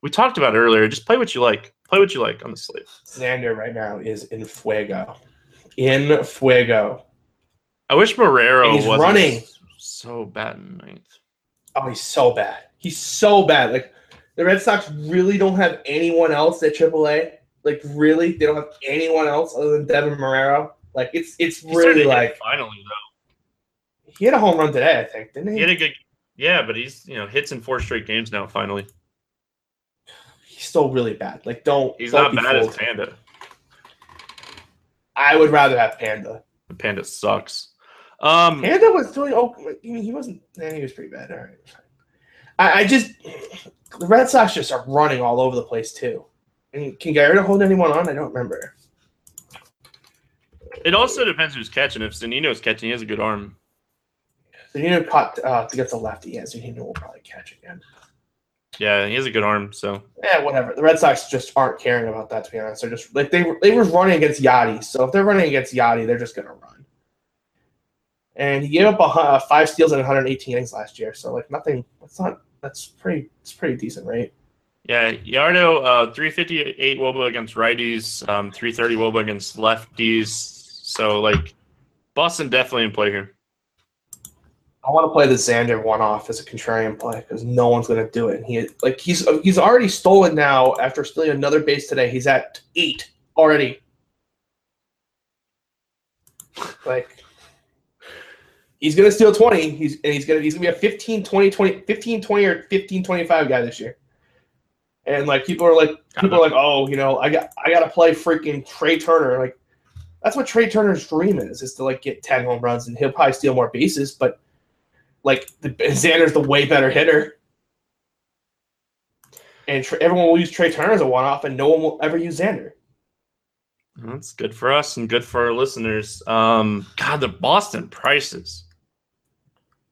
we talked about earlier. Just play what you like. Play what you like on the slate. Xander right now is in fuego. In fuego. I wish Marrero And he's was running. so bad in ninth. Oh, he's so bad. He's so bad. Like the Red Sox really don't have anyone else at AAA. Like really, they don't have anyone else other than Deven Marrero. Like it's it's He really like finally though. he had a home run today, I think, didn't he? He had a good, yeah, but he's you know hits in four straight games now. Finally, still really bad. Like don't. he's don't not bad as. Panda. I would rather have Panda. The Panda sucks. Um, Panda was doing oh, I mean, he wasn't. Eh, he was pretty bad. All right. I, I just the Red Sox just are running all over the place too. And can Garrett hold anyone on? I don't remember. It also depends who's catching. If Zunino's catching, he has a good arm. Zunino caught uh, get the lefty. Yeah, Zunino will probably catch again. Yeah, he has a good arm. So Yeah, whatever. The Red Sox just aren't caring about that. To be honest, they're just like they they were running against Yachty. So if they're running against Yachty, they're just gonna run. And he gave up a, uh, five steals in 118 innings last year. So like nothing. That's not. That's pretty. It's pretty decent rate. yeah, Yardo, uh, 358 Woba against righties, um, 330 Woba against lefties. So like Boston definitely in play here. I want to play the Xander one off as a contrarian play because no one's going to do it. And he like he's he's already stolen now after stealing another base today. He's at eight already. Like he's going to steal 20. He's and he's going to he's going to be a 15 20 20 15 20 or 15 25 guy this year. And like people are like people are like, "Oh, you know, I got I got to play freaking Trea Turner." Like that's what Trea Turner's dream is, is to like get 10 home runs and he'll probably steal more bases, but like the, Xander's the way better hitter, and Tr- everyone will use Trea Turner as a one-off, and no one will ever use Xander. That's good for us and good for our listeners. Um, God, the Boston prices.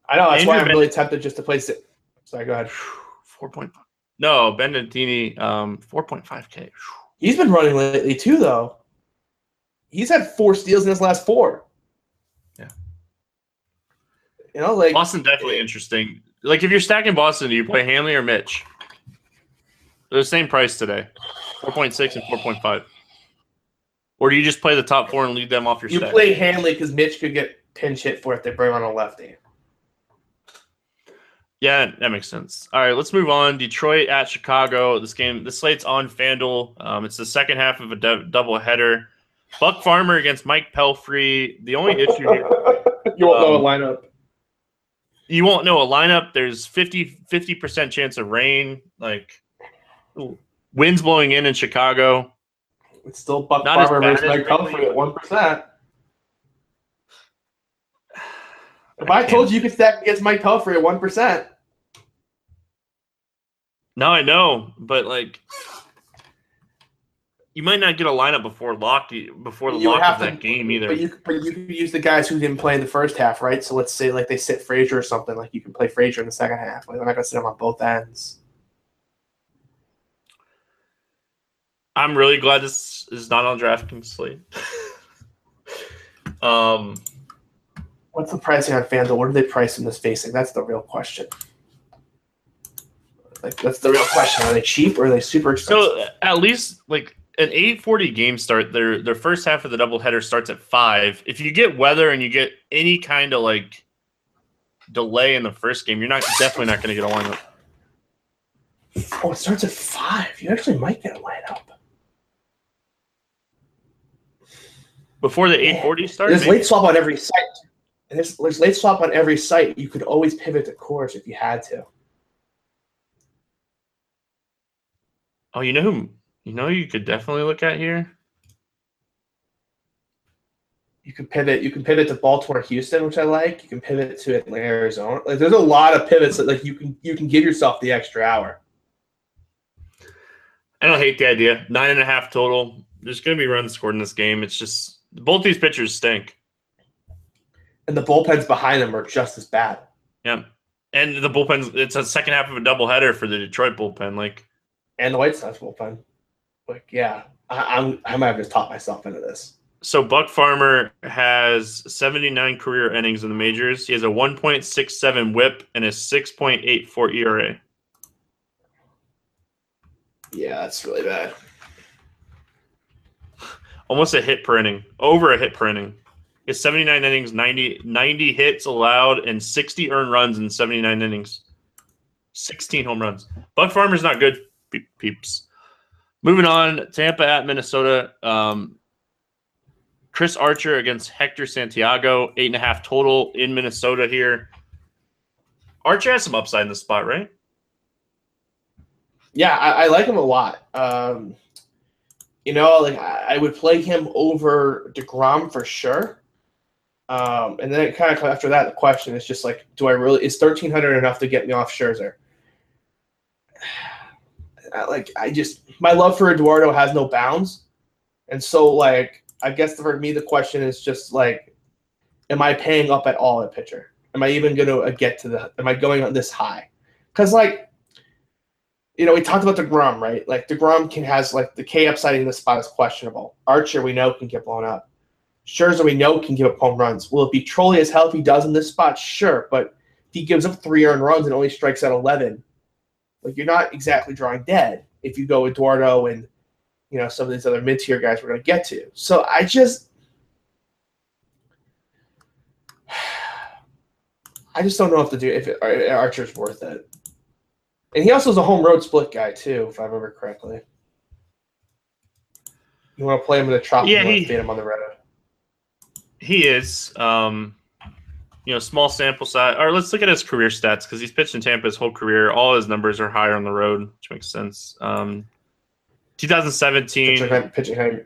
I know that's why I'm Andrew really tempted just to place it. Sorry, go ahead. Four point five. No, Benintendi, um, four point five k. He's been running lately too, though. He's had four steals in his last four. Yeah. You know, like Boston definitely interesting. Like if you're stacking Boston, do you play Hanley or Mitch? They're the same price today, four point six and four point five. Or do you just play the top four and lead them off your you stack? play Hanley because Mitch could get pinch hit for it if they bring on a lefty. Yeah, that makes sense. All right, let's move on. Detroit at Chicago. This game, the slate's on FanDuel. Um, it's the second half of a de- double header. Buck Farmer against Mike Pelfrey. The only issue here, you won't know a Um, lineup. You won't know a lineup. There's 50 percent chance of rain. Like winds blowing in in Chicago. It's still Buck not versus Mike Ridley. At one percent. If I I, told you you could stack against Mike Pelfrey at one percent, No, I know, but like you might not get a lineup before lock before the You lock of to- that game either. but you but you could use the guys who didn't play in the first half, right? So let's say like they sit Frazier or something, like you can play Frazier in the second half. Like they're not gonna sit him on both ends. I'm really glad this is not on DraftKings slate. um, What's the pricing on FanDuel? What are they pricing this facing? That's the real question. Like that's the real question. Are they cheap or are they super expensive? so at least like an 840 game start, their their first half of the doubleheader starts at five. If you get weather and you get any kind of like delay in the first game, you're not definitely not going to get a lineup. oh, it starts at five. You actually might get a lineup. Before the 840 starts, There's maybe? late swap on every site. And there's, there's late swap on every site. You could always pivot the course if you had to. oh, you know who? You know you could definitely look at here. You can pivot. You can pivot to Baltimore, Houston, which I like. You can pivot to Atlanta, Arizona. Like there's a lot of pivots that like you can you can give yourself the extra hour. I don't hate the idea. Nine and a half total. There's going to be runs scored in this game. It's just both these pitchers stink. And the bullpens behind them are just as bad. Yeah. And the bullpens. it's a second half of a doubleheader for the Detroit bullpen. Like, And the White Sox bullpen. Like, yeah, I, I'm I might have just talked myself into this. so Buck Farmer has 79 career innings in the majors. He has a 1.67 whip and a 6.84 ERA. Yeah, that's really bad. Almost a hit per inning, over a hit per inning. Has 79 innings, 90, 90 hits allowed, and 60 earned runs in 79 innings. 16 home runs. Buck Farmer's not good, peeps. Moving on, Tampa at Minnesota. Um, Chris Archer against Hector Santiago, eight and a half total in Minnesota here. Archer has some upside in the spot, right? Yeah, I, I like him a lot. Um, you know, like I, I would play him over Degrom for sure. Um, and then kind of after that, the question is just like, do I really is thirteen hundred enough to get me off Scherzer? Like I just my love for Eduardo has no bounds, and so like I guess for me the question is just like, am I paying up at all at pitcher? Am I even going to uh, get to the? Am I going on this high? Because like, you know, we talked about Degrom, right? Like Degrom can has like the K upside in the spot is questionable. Archer we know can get blown up. Scherzer we know can give up home runs. Will it be Trolli as hell if he does in this spot? Sure, but if he gives up three earned runs and only strikes out eleven, like you're not exactly drawing dead if you go with Eduardo and you know some of these other mid tier guys we're going to get to. So I just, I just don't know if to do if it, Archer's worth it. And he also is a home road split guy too, if I remember correctly. You want to play him in the trop? Yeah, he, him on the road. He is. Um, you know, small sample size. Or let's look at his career stats because he's pitched in Tampa his whole career. All his numbers are higher on the road, which makes sense. Um, 2017. Pitching, pitching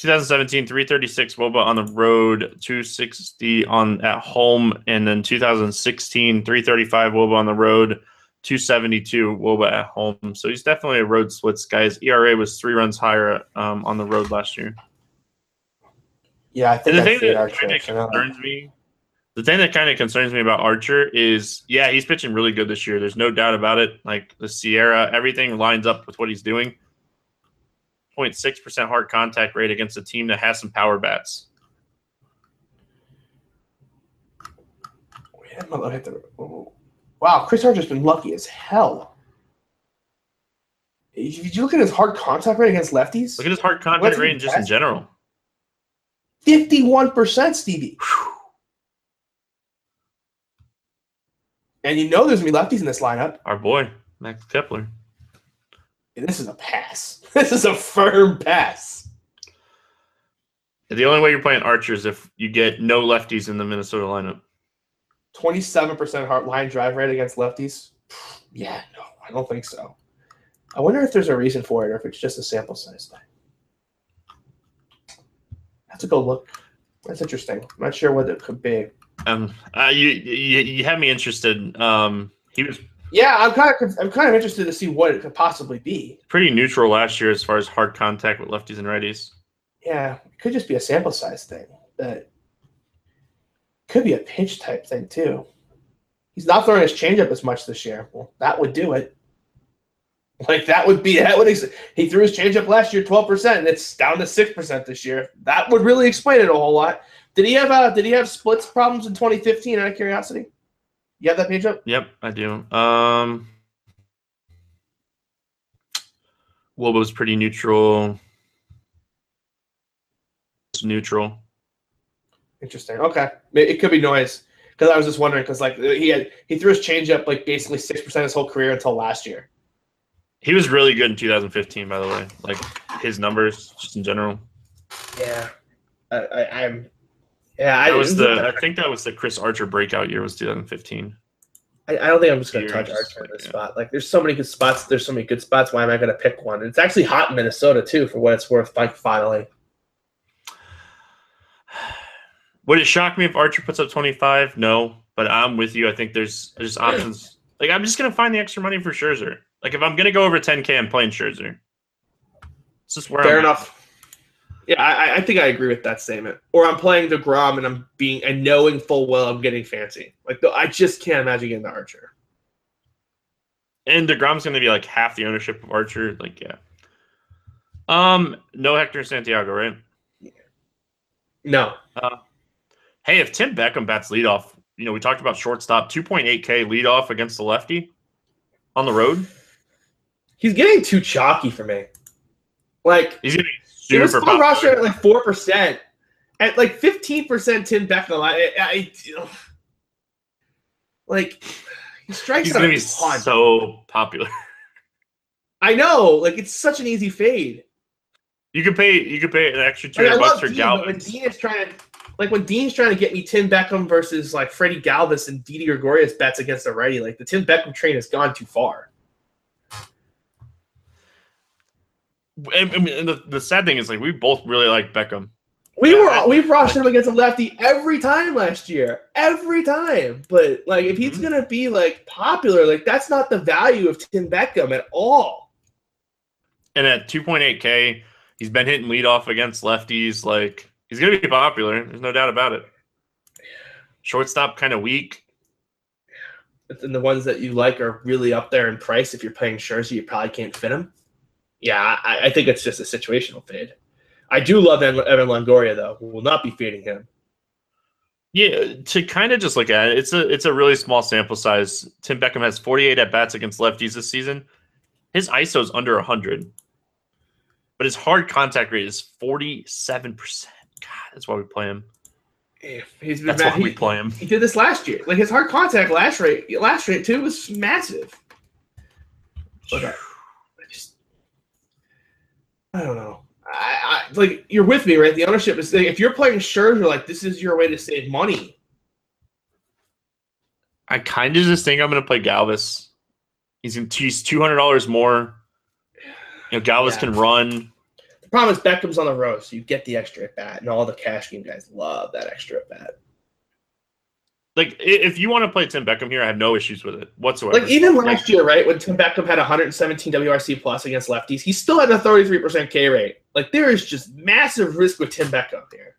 2017, 336 Woba on the road, 260 on at home, and then 2016, 335 Woba on the road, 272 Woba at home. So he's definitely a road splits guy. His ERA was three runs higher um, on the road last year. Yeah, I think and the thing that kind of concerns me the thing that kind of concerns me about Archer is, yeah, he's pitching really good this year. There's no doubt about it. Like the SIERA, everything lines up with what he's doing. 0.6% hard contact rate against a team that has some power bats. Wow, Chris Archer's been lucky as hell. Did you look at his hard contact rate against lefties? Look at his hard contact rate just in general. 51%, Stevie. Whew. And you know there's gonna be lefties in this lineup. Our boy, Max Kepler. And this is a pass. This is a firm pass. The only way you're playing Archer is if you get no lefties in the Minnesota lineup. 27% hard line drive rate against lefties. Yeah, no, I don't think so. I wonder if there's a reason for it or if it's just a sample size thing. That's a good look. That's interesting. I'm not sure what it could be. Um, uh, you, you you have me interested. Um, he was yeah, I'm kind of I'm kind of interested to see what it could possibly be. Pretty neutral last year as far as hard contact with lefties and righties. Yeah, it could just be a sample size thing. That could be a pitch type thing too. He's not throwing his changeup as much this year. Well, that would do it. Like that would be that would ex- he threw his changeup last year twelve percent, and it's down to six percent this year. That would really explain it a whole lot. Did he have uh, Did he have splits problems in 2015? Out of curiosity, you have that page up? Yep, I do. Um, was pretty neutral. It's neutral. Interesting. Okay, it could be noise because I was just wondering because like he had he threw his changeup like basically six percent his whole career until last year. He was really good in 2015, by the way. Like his numbers, just in general. Yeah, I, I, I'm yeah, that I was the. I think that was the Chris Archer breakout year. Was 2015. I, I don't think I'm just going to touch Archer in this yeah. spot. Like, there's so many good spots. There's so many good spots. Why am I going to pick one? It's actually hot in Minnesota too, for what it's worth. Like, finally. Would it shock me if Archer puts up 25? No, but I'm with you. I think there's there's options. like, I'm just going to find the extra money for Scherzer. Like, if I'm going to go over 10k, I'm playing Scherzer. It's just where fair I'm enough. At. Yeah, I, I, think I agree with that statement. Or I'm playing Degrom and I'm being and knowing full well I'm getting fancy. Like I just can't imagine getting the Archer. And Degrom's going to be like half the ownership of Archer. Like yeah. Um, no Hector Santiago, right? No. Uh, hey, if Tim Beckham bats leadoff, you know we talked about shortstop, 2.8K leadoff against the lefty on the road. He's getting too chalky for me. Like he's getting Super it was full roster at like four percent, at like fifteen percent. Tim Beckham, I, I, I like he strikes. He's gonna be ton. so popular. I know, like it's such an easy fade. You could pay. You could pay an extra two hundred bucks for Galvis. When Dean is trying to, like, when Dean's trying to get me Tim Beckham versus like Freddie Galvis and Didi Gregorius bets against the righty, like the Tim Beckham train has gone too far. And, and the, the sad thing is like we both really like Beckham. We were we rushed him against a lefty every time last year, every time. But like, if he's mm-hmm. gonna be like popular, like that's not the value of Tim Beckham at all. And at 2.8k, He's been hitting leadoff against lefties. Like he's gonna be popular. There's no doubt about it. Shortstop kind of weak. And the ones that you like are really up there in price. If you're playing Scherzer, you probably can't fit him. Yeah, I, I think it's just a situational fade. I do love Evan Longoria though. We will not be fading him. Yeah, to kind of just look at it, it's a it's a really small sample size. Tim Beckham has 48 at bats against lefties this season. His ISO is under 100, but his hard contact rate is 47 percent. God, that's why we play him. He's that's why he, we play him. He did this last year. Like his hard contact last rate, last rate too was massive. But I just, I don't know. I, I, like you're with me, right? The ownership is if you're playing Scherzer, like this is your way to save money. I kind of just think I'm going to play Galvis. He's in, he's two hundred dollars more. You know, Galvis yeah. can run. The problem is Beckham's on the road, so you get the extra at bat, and all the cash game guys love that extra at bat like if you want to play Tim Beckham here, I have no issues with it whatsoever. Like even last year, right when Tim Beckham had 117 WRC plus against lefties, he still had a 33% K rate. Like there is just massive risk with Tim Beckham here.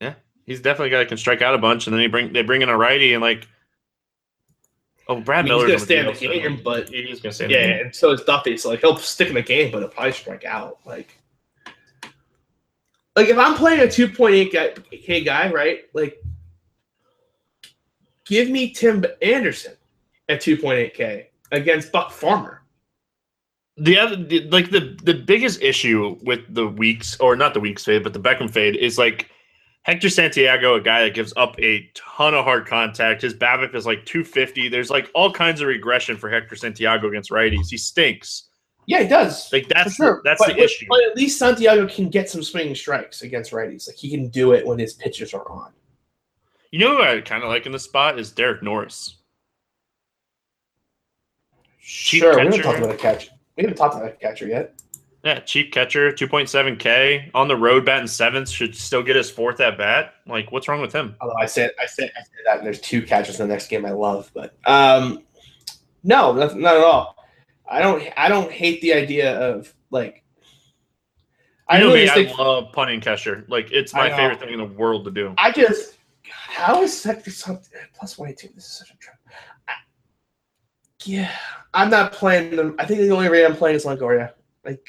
Yeah, he's definitely got can strike out a bunch, and then he bring they bring in a righty and like. Oh, Brad Miller. He's gonna stay in the game, but he's gonna stay. Yeah, and so is Duffy. So like he'll stick in the game, but he'll probably strike out. Like, like if I'm playing a 2.8 K guy, right? Like Give me Tim Anderson at 2.8K against Buck Farmer. The other, the, like the the biggest issue with the weeks, or not the weeks fade, but the Beckham fade is like Hector Santiago, a guy that gives up a ton of hard contact. His BABIP is like 250. There's like all kinds of regression for Hector Santiago against righties. He stinks. Yeah, he does. Like that's sure. the, that's but, the issue. But at least Santiago can get some swinging strikes against righties. Like he can do it when his pitches are on. You know who I kind of like in the spot is Derek Norris. Cheap sure, catcher. we haven't talked about a catcher. We haven't talked about a catcher yet. Yeah, cheap catcher, 2.7K on the road, batting seventh, should still get his fourth at bat. Like, what's wrong with him? Although I said I said I said that, and there's two catchers in the next game I love, but um, no, not, not at all. I don't I don't hate the idea of like. I know really me, think, I love punting catcher. Like, it's my favorite thing in the world to do. I just how is Sector something plus one eighteen? This is such a trap. Yeah, I'm not playing them. I think the only rate I'm playing is Longoria. Like,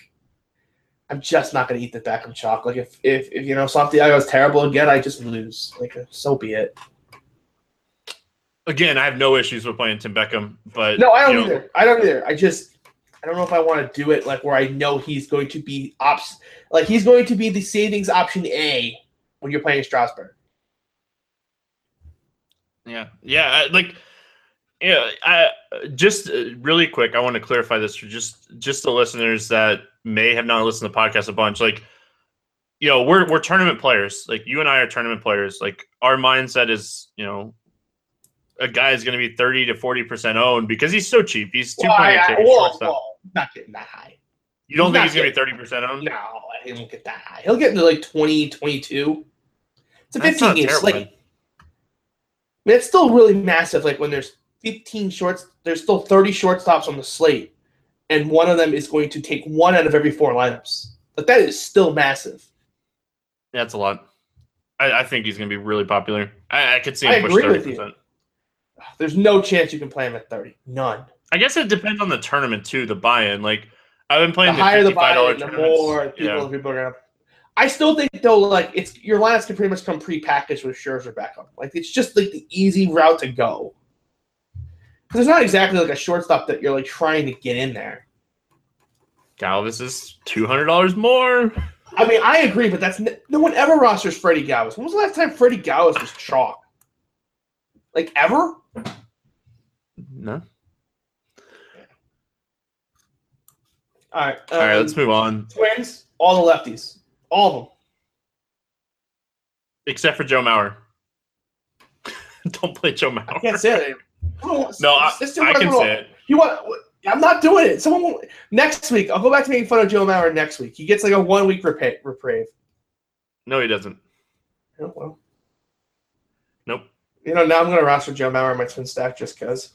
I'm just not going to eat the Beckham chalk. Like, if, if, if you know Santiago is terrible again, I just lose. Like, uh, so be it. Again, I have no issues with playing Tim Beckham, but no, I don't either. Know. I don't either. I just I don't know if I want to do it like where I know he's going to be ops like he's going to be the savings option A when you're playing Strasburg. Yeah, yeah, like yeah, I just uh, really quick. I want to clarify this for just just the listeners that may have not listened to the podcast a bunch. Like, you know, we're we're tournament players. Like you and I are tournament players. Like our mindset is, you know, a guy is going to be thirty to forty percent owned because he's so cheap. He's two point eight. Well, not getting that high. You don't he's think he's going to be thirty percent owned? No, he won't get that high. He'll get into like 20, 22. It's a fifteen game slate mean, it's still really massive. Like when there's 15 shorts, there's still 30 shortstops on the slate, and one of them is going to take one out of every four lineups. Like that is still massive. Yeah, that's a lot. I, I think he's going to be really popular. I, I could see him I push 30%. There's no chance you can play him at 30. None. I guess it depends on the tournament too, the buy-in. Like I've been playing the, the higher the buy-in, the more people, yeah. people are gonna I still think though, like it's your lineups can pretty much come pre-packaged with Scherzer backup. Like it's just like the easy route to go. Because it's not exactly like a shortstop that you're like trying to get in there. Galvis is two hundred dollars more. I mean, I agree, but that's no one ever rosters Freddie Galvis. When was the last time Freddie Galvis was chalk? Like ever? No. All right. Um, All right. Let's um, move on. Twins, all the lefties. All of them. Except for Joe Mauer. Don't play Joe Mauer. I can't say it. no, I, I can say it. You want? I'm not doing it. Someone will, next week. I'll go back to making fun of Joe Mauer next week. He gets like a one week reprieve. No, he doesn't. Oh, well. Nope. You know, now I'm going to roster Joe Mauer in my twin stack just because.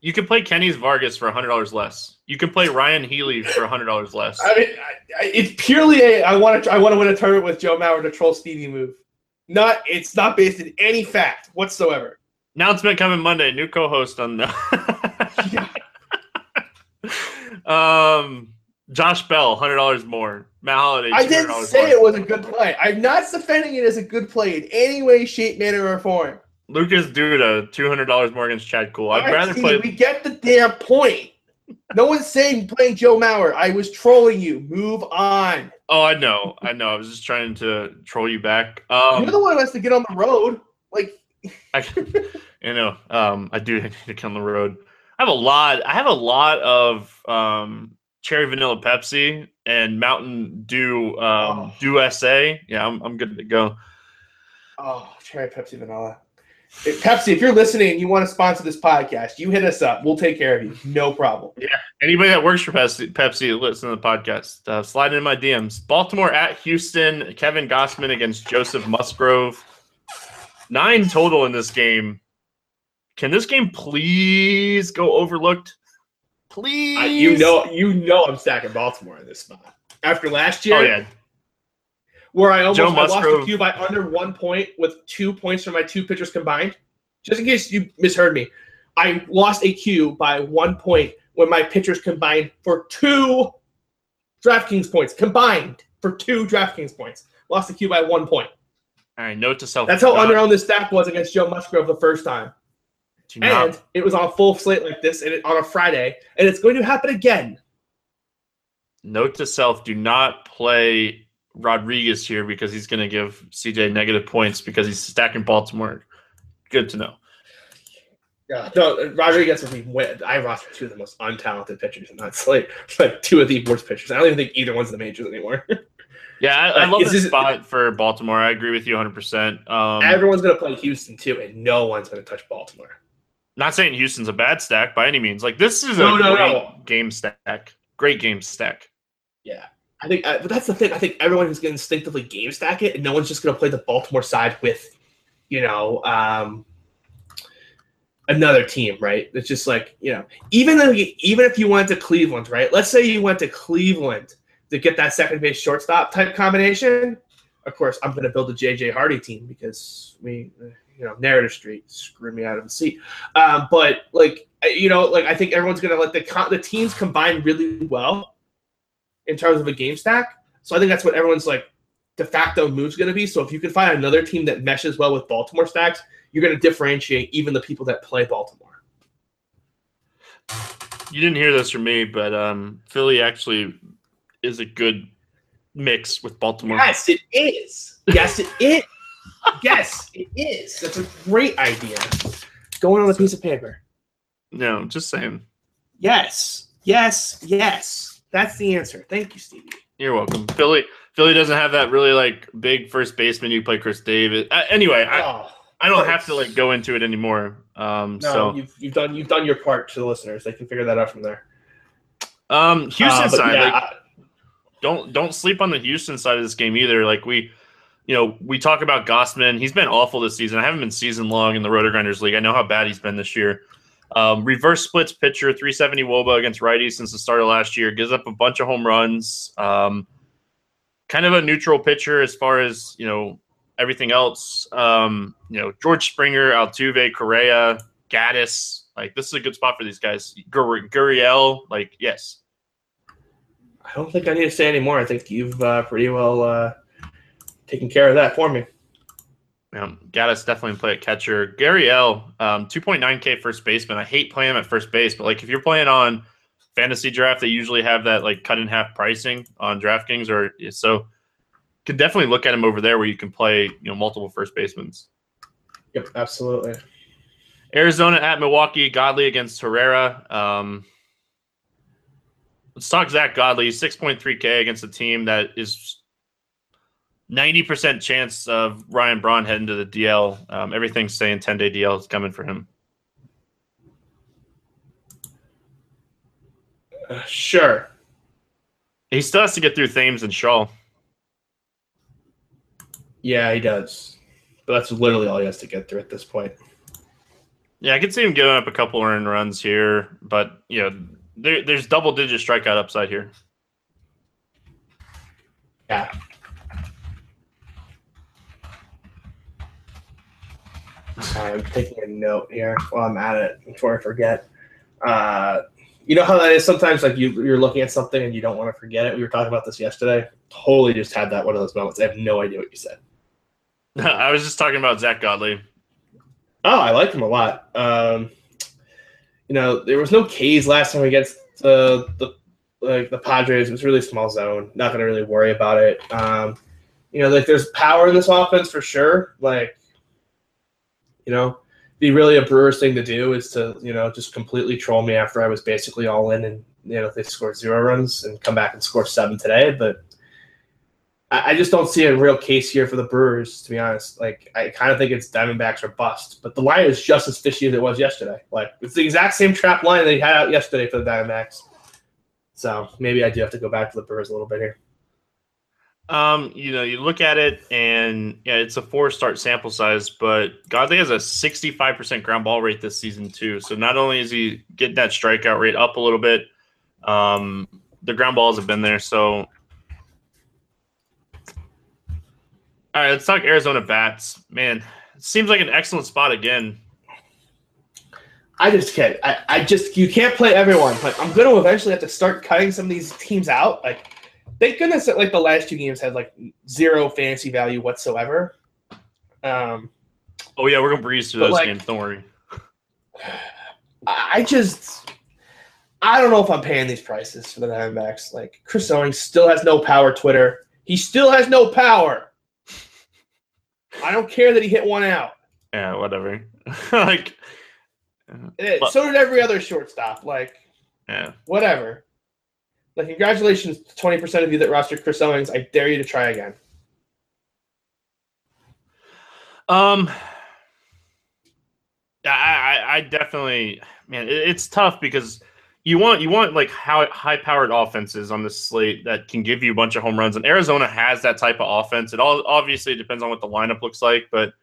You can play Kennys Vargas for hundred dollars less. You can play Ryon Healy for hundred dollars less. I mean, I, I, it's purely a I want to I want to win a tournament with Joe Mauer to troll Stevie move. Not it's not based in any fact whatsoever. Announcement coming Monday. New co-host on the. um, Josh Bell, hundred dollars more. Matt Holliday. I didn't say more. it was a good play. I'm not defending it as a good play in any way, shape, manner, or form. Lucas Duda, two hundred dollars more against Chad Kuhl. I'd rather Steve, play. We get the damn point. No one's saying playing Joe Mauer. I was trolling you. Move on. Oh, I know, I know. I was just trying to troll you back. Um, You're the one who has to get on the road. Like I, you know, um, I do need to get on the road. I have a lot. I have a lot of um, cherry vanilla Pepsi and Mountain Dew um, Oh. Dew SA. Yeah, I'm, I'm good to go. Oh, cherry Pepsi vanilla. If Pepsi, if you're listening and you want to sponsor this podcast, you hit us up. We'll take care of you. No problem. Yeah. Anybody that works for Pepsi, Pepsi listen to the podcast. Uh, slide in my DMs. Baltimore at Houston. Kevin Gausman against Joseph Musgrove. Nine total in this game. Can this game please go overlooked? Please. I, you know, you know, I'm stacking Baltimore in this spot after last year, Oh yeah. Where I almost I lost the queue by under one point with two points from my two pitchers combined. Just in case you misheard me, I lost a queue by one point when my pitchers combined for two DraftKings points combined for two DraftKings points. Lost the queue by one point. All right. Note to self. That's how uh, not- underowned this stack was against Joe Musgrove the first time. not- And it was on a full slate like this and it, on a Friday, and it's going to happen again. Note to self: Do not play Rodriguez here because he's going to give CJ negative points because he's stacking Baltimore. Good to know. Yeah, no, Rodriguez would be. way- I roster two of the most untalented pitchers in that slate. Like two of the worst pitchers. I don't even think either one's in the majors anymore. Yeah, I, I love is this this- spot for Baltimore. I agree with you 100. percent Um, Everyone's going to play Houston too, and no one's going to touch Baltimore. Not saying Houston's a bad stack by any means. Like this is No, a no, great no. game stack. Great game stack. Yeah, I think. Uh, but that's the thing. I think everyone is going to instinctively game stack it, and no one's just going to play the Baltimore side with, you know, um, another team, right? It's just like you know, even though you, even if you went to Cleveland, right? Let's say you went to Cleveland to get that second base shortstop type combination. Of course, I'm going to build a JJ Hardy team because we, you know, narrative street screw me out of the seat. Um, but like you know, like I think everyone's going to let the the teams combine really well in terms of a game stack. So I think that's what everyone's like de facto move's going to be. So if you can find another team that meshes well with Baltimore stacks, you're going to differentiate even the people that play Baltimore. You didn't hear this from me, but um, Philly actually is a good mix with Baltimore. Yes, it is. Yes, it is. yes, it is. That's a great idea. Going on a piece of paper. No, just saying. Yes, yes, yes. That's the answer. Thank you, Stevie. You're welcome. Philly Philly doesn't have that really like big first baseman. You play Chris Davis. Uh, anyway, I, oh, I don't have to like go into it anymore. Um, no, so you've, you've done you've done your part to the listeners. They can figure that out from there. um, Houston Uh, side, yeah, like, I- don't don't sleep on the Houston side of this game either. Like we, you know, we talk about Gausman. He's been awful this season. I haven't been season long in the RotoGrinders League. I know how bad he's been this year. Um, reverse splits pitcher, 370 Woba against righties since the start of last year. Gives up a bunch of home runs. Um, kind of a neutral pitcher as far as you know everything else. Um, you know, George Springer, Altuve, Correa, Gattis. Like this is a good spot for these guys. Gur- Gurriel, like yes. I don't think I need to say any more. I think you've uh, pretty well uh, taken care of that for me. Um, Gattis definitely play at catcher. Gary L, um, 2.9K first baseman. I hate playing him at first base, but like if you're playing on fantasy draft, they usually have that like cut in half pricing on DraftKings, or so could definitely look at him over there where you can play you know multiple first basemen. Yep, absolutely. Arizona at Milwaukee, Godley against Herrera. Um, let's talk Zach Godley, 6.3K against a team that is 90% chance of Ryan Braun heading to the DL. Um, everything's saying 10 day DL is coming for him. Uh, sure. He still has to get through Thames and Shaw. Yeah, he does. But that's literally all he has to get through at this point. Yeah, I could see him giving up a couple earned runs here, but you know, there, there's double digit strikeout upside here. Yeah. I'm taking a note here while I'm at it before I forget. Uh, you know how that is sometimes like you you're looking at something and you don't want to forget it. We were talking about this yesterday. Totally just had that one of those moments. I have no idea what you said. I was just talking about Zach Godley. Oh, I liked him a lot. Um, you know, there was no K's last time against the the like the Padres. It was really small zone. Not going to really worry about it. Um, you know, like there's power in this offense for sure. Like, you know, be really a Brewers thing to do is to you know just completely troll me after I was basically all in and you know they scored zero runs and come back and score seven today. But I, I just don't see a real case here for the Brewers to be honest. Like I kind of think it's Diamondbacks or bust. But the line is just as fishy as it was yesterday. Like it's the exact same trap line they had out yesterday for the Diamondbacks. So maybe I do have to go back to the Brewers a little bit here. Um, you know, you look at it and yeah, it's a four start sample size, but Godley has a 65% ground ball rate this season too. So not only is he getting that strikeout rate up a little bit, um, the ground balls have been there. So all right, let's talk Arizona bats. Man, seems like an excellent spot again. I just can't. I, I just you can't play everyone. Like I'm gonna eventually have to start cutting some of these teams out. Like thank goodness that like the last two games had like zero fantasy value whatsoever. Um, oh yeah, we're gonna breeze through those like- games. Don't worry. I just I don't know if I'm paying these prices for the Diamondbacks. Like Chris Owings still has no power. Twitter, he still has no power. I don't care that he hit one out. Yeah, whatever. like, Eh, so did every other shortstop. Like yeah. whatever. Like congratulations to twenty percent of you that rostered Chris Owings. I dare you to try again. Um, I, I, definitely, man, it, it's tough because you want you want like how high powered offenses on this slate that can give you a bunch of home runs, and Arizona has that type of offense. It all obviously depends on what the lineup looks like, but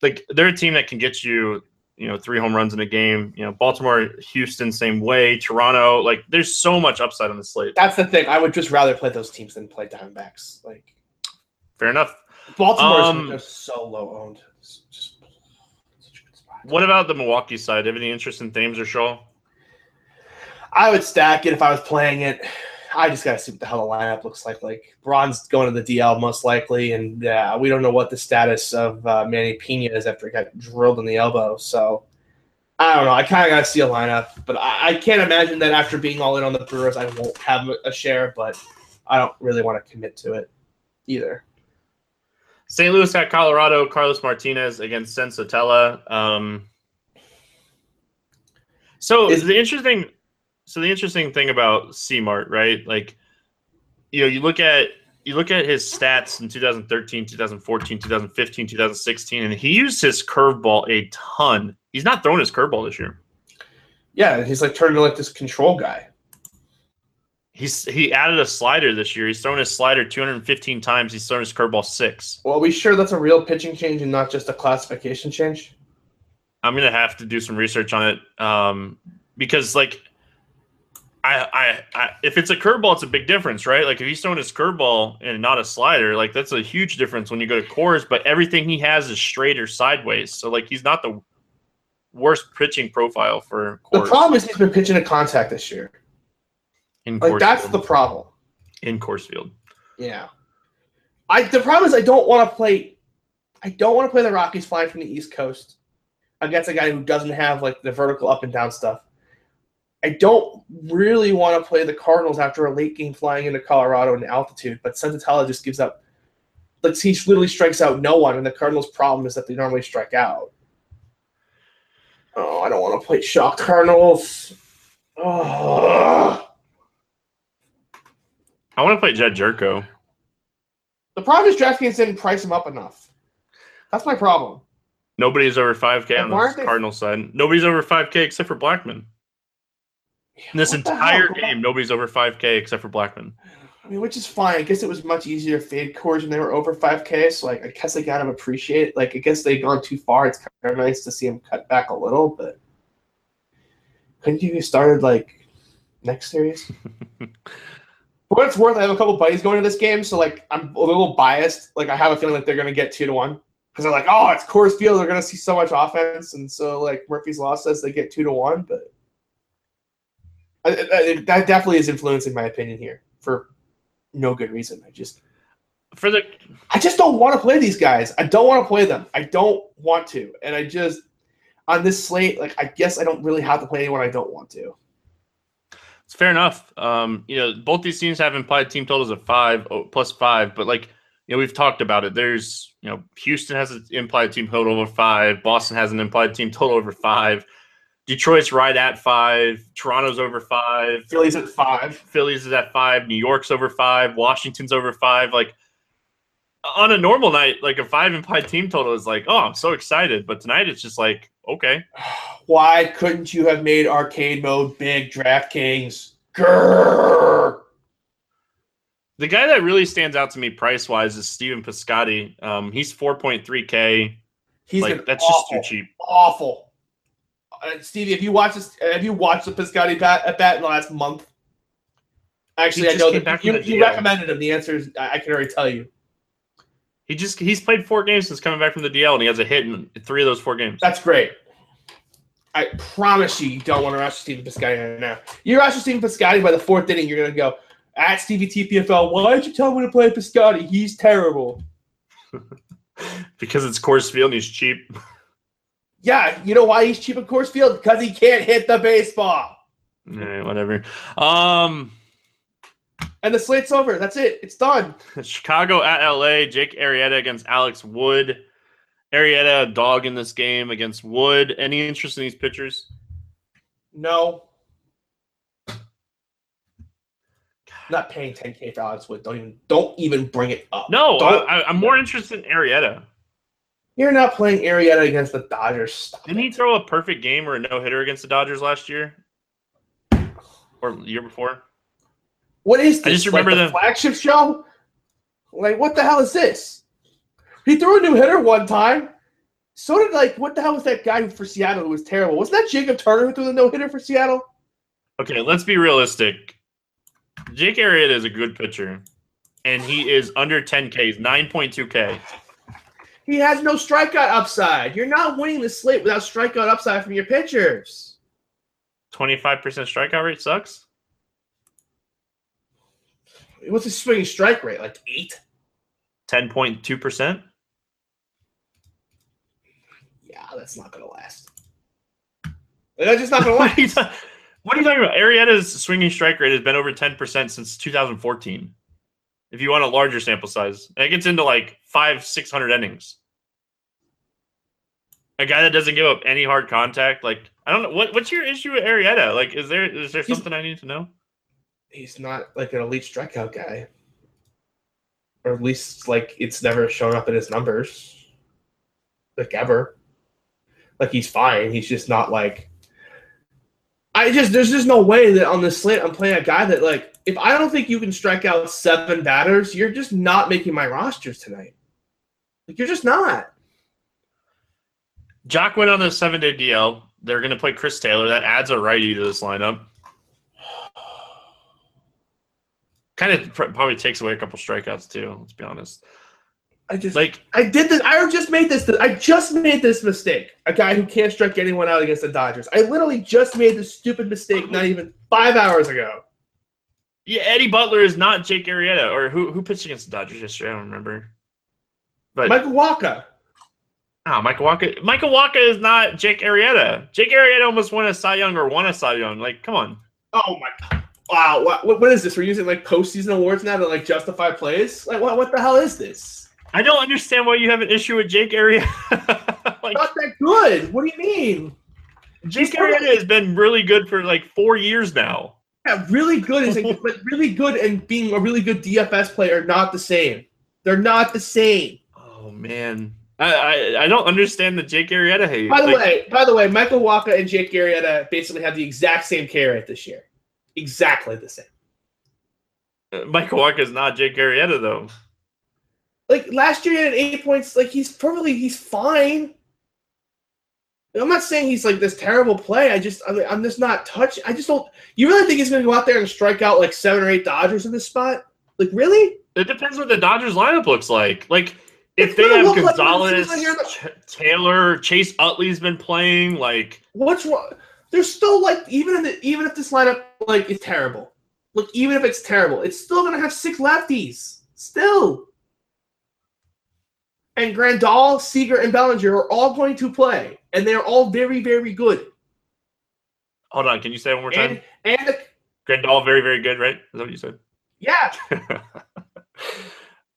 like they're a team that can get you, you know, three home runs in a game. You know, Baltimore, Houston, same way. Toronto, like there's so much upside on the slate. That's the thing. I would just rather play those teams than play Diamondbacks. Like Fair enough. Baltimore's Um, just so low owned. It's just such a good spot. What about the Milwaukee side? Have any interest in Thames or Shaw? I would stack it if I was playing it. I just gotta see what the hell the lineup looks like. Like Braun's going to the DL most likely, and uh, we don't know what the status of uh, Manny Pena is after he got drilled in the elbow. So I don't know. I kind of gotta see a lineup, but I, I can't imagine that after being all in on the Brewers, I won't have a share. But I don't really want to commit to it either. St. Louis at Colorado, Carlos Martinez against Senzatela. Um, so Is- the interesting, so the interesting thing about C-Mart, right? Like, you know, you look at you look at his stats in 2013, 2014, 2015, 2016, and he used his curveball a ton. He's not throwing his curveball this year. Yeah, he's like turning into like this control guy. He's he added a slider this year. He's thrown his slider 215 times. He's thrown his curveball six. Well, are we sure that's a real pitching change and not just a classification change? I'm gonna have to do some research on it um, because, like, I, I, I, if it's a curveball, it's a big difference, right? Like, if he's throwing his curveball and not a slider, like that's a huge difference when you go to Coors. But everything he has is straight or sideways, so like he's not the worst pitching profile for The problem is he's been pitching a contact this year. in Like that's field. the problem. in Coors field. Yeah. I the problem is I don't want to play I don't want to play the Rockies flying from the East Coast against a guy who doesn't have like the vertical up and down stuff. I don't really want to play the Cardinals after a late game flying into Colorado in altitude, but Senzatela just gives up like he literally strikes out no one, and the Cardinals' problem is that they normally strike out. Oh, I don't want to play shock Cardinals. Oh. I want to play Jed Gyorko. The problem is DraftKings didn't price him up enough. That's my problem. Nobody's over 5K on the they- Cardinals side. Nobody's over 5K except for Blackmon. In this entire game, nobody's over 5K except for Blackmon. I mean, which is fine. I guess it was much easier to fade Coors when they were over 5K. So, like, I guess I gotta appreciate. It. Like, I guess they've gone too far. It's kind of nice to see them cut back a little, but couldn't you started like next series? For what it's worth, I have a couple buddies going to this game, so like I'm a little biased. Like, I have a feeling that they're gonna get two to one because they're like, oh, it's Coors Field. They're gonna see so much offense, and so like Murphy's Law says they get two to one, but. I, I, that definitely is influencing my opinion here for no good reason. I just For the I just don't want to play these guys. I don't want to play them. I don't want to. And I just on this slate, like I guess I don't really have to play anyone I don't want to. It's fair enough. Um, you know, both these teams have implied team totals of five oh, plus five, but like you know, we've talked about it. There's you know, Houston has an implied team total over five. Boston has an implied team total over five. Detroit's right at five. Toronto's over five. Phillies at five. Phillies is at five. New York's over five. Washington's over five. Like on a normal night, like a five implied team total is like, oh, I'm so excited. But tonight it's just like, okay. Why couldn't you have made arcade mode big DraftKings? Grrr. The guy that really stands out to me price wise is Steven Piscotty. Um, he's 4.3K. He's like that's awful, just too cheap. Awful. Uh, Stevie, if you watch this, have you watched the Piscotty bat at bat in the last month? Actually, I know that you, you recommended him. The answer is I, I can already tell you. He just he's played four games since coming back from the DL and he has a hit in three of those four games. That's great. I promise you, you don't want to rush Stephen Piscotty right now. You rush Stephen Piscotty by the fourth inning, you're going to go, at Stevie TPFL, why did you tell me to play Piscotty? He's terrible. because it's Coors Field and he's cheap. Yeah, you know why he's cheap at Coors field? Because he can't hit the baseball. Eh, whatever. Um, And the slate's over. That's it. It's done. Chicago at LA. Jake Arrieta against Alex Wood. Arrieta a dog in this game against Wood. Any interest in these pitchers? No. I'm Not paying 10K for Alex Wood. Don't even don't even bring it up. No, Don't- I, I'm more interested in Arrieta. You're not playing Arrieta against the Dodgers. Stop Didn't he throw a perfect game or a no hitter against the Dodgers last year? Or year before? What is this? I just remember like the the- flagship show. Like, what the hell is this? He threw a new hitter one time. So did like, what the hell was that guy who- for Seattle who was terrible? Wasn't that Jacob Turner who threw the no hitter for Seattle? Okay, let's be realistic. Jake Arrieta is a good pitcher, and he is under 10K. 9.2K. He has no strikeout upside. You're not winning the slate without strikeout upside from your pitchers. 25% strikeout rate sucks. What's his swinging strike rate? Like eight? 10.2%. Yeah, that's not gonna last. That's just not What are, you last. what are you talking about? Arrieta's swinging strike rate has been over 10% since 2014. If you want a larger sample size, and it gets into like five, 600 innings. A guy that doesn't give up any hard contact, like I don't know what what's your issue with Arrieta? Like, is there is there He's- something I need to know? He's not like an elite strikeout guy, or at least like it's never shown up in his numbers, like ever. Like he's fine. He's just not like. I just there's just no way that on this slate I'm playing a guy that like if I don't think you can strike out seven batters, you're just not making my rosters tonight. Like you're just not. Joc went on the seven day DL. They're going to play Chris Taylor. That adds a righty to this lineup. Kind of pr- probably takes away a couple strikeouts too. Let's be honest. I just Like I did this. I just made this. I just made this mistake. A guy who can't strike anyone out against the Dodgers. I literally just made this stupid mistake not even five hours ago. Yeah, Eddie Butler is not Jake Arrieta, or who who pitched against the Dodgers yesterday? I don't remember. But Michael Wacha. oh, Michael Wacha. Michael Wacha is not Jake Arrieta. Jake Arrieta almost won a Cy Young or won a Cy Young. Like, come on. Oh my! God! Wow. What, what, is this? We're using like postseason awards now to like justify plays. Like what? What the hell is this? I don't understand why you have an issue with Jake Arrieta. like, Not that good. What do you mean? Jake Arrieta has been really good for like four years now. Yeah, really good is like, but really good and being a really good DFS player are not the same. They're not the same. Oh man, I I, I don't understand the Jake Arrieta hate. By the Like, way, by the way, Michael Wacha and Jake Arrieta basically have the exact same rate this year. Exactly the same. Uh, Michael Wacha is not Jake Arrieta though. Like last year, he had eight points. Like he's probably he's fine. I'm not saying he's like this terrible play. I just, I I'm just not touching. I just don't. You really think he's going to go out there and strike out like seven or eight Dodgers in this spot? Like really? It depends what the Dodgers lineup looks like. Like if It's they have look like Gonzalez, the- Taylor, Chase Utley's been playing. Like What's wrong? There's still like even in the, even if this lineup like is terrible, look even if it's terrible, it's still going to have six lefties. Still. And Grandal, Seager, and Bellinger are all going to play, and they're all very, very good. hold on, can you say it one more time? And and the, Grandal, very very good, right? Is that what you said? yeah,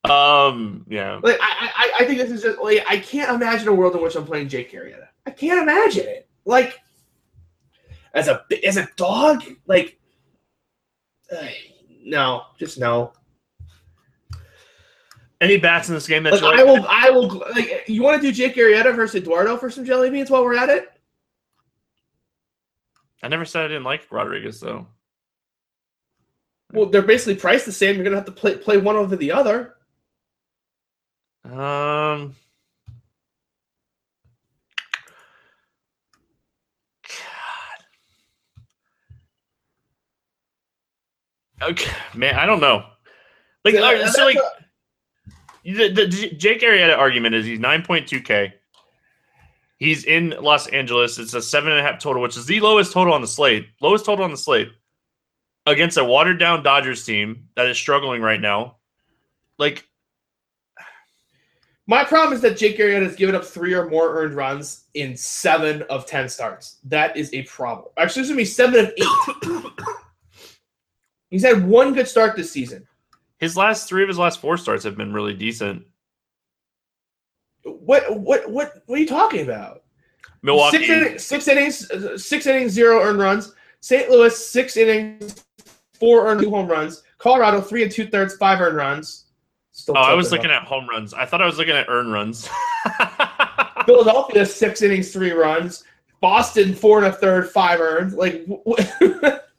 um, yeah. Like I, I, I think this is just like I can't imagine a world in which I'm playing Jake Arrieta. I can't imagine it. Like as a as a dog, like uh, no, just no. Any bats in this game that Like like? I will, I will. Like you want to do Jake Arrieta versus Eduardo for some jelly beans while we're at it? I never said I didn't like Rodriguez though. Well, they're basically priced the same. You're gonna have to play play one over the other. Um. God. Okay, man, I don't know. Like, Yeah, all right, so like a- the, the Jake Arrieta argument is he's nine point two k. He's in Los Angeles. It's a seven and a half total, which is the lowest total on the slate. Lowest total on the slate against a watered down Dodgers team that is struggling right now. Like, My problem is that Jake Arrieta has given up three or more earned runs in seven of ten starts. That is a problem. Actually, it's gonna be seven of eight. He's had one good start this season. His last three of his last four starts have been really decent. What what what what are you talking about? Milwaukee, Six, innings, six innings, six innings, zero earned runs. St. Louis, six innings, four earned, two home runs. Colorado, three and two thirds, five earned runs. Still Oh, I was looking up. at home runs. I thought I was looking at earned runs. Philadelphia, six innings, three runs. Boston, four and a third, five earned. Like,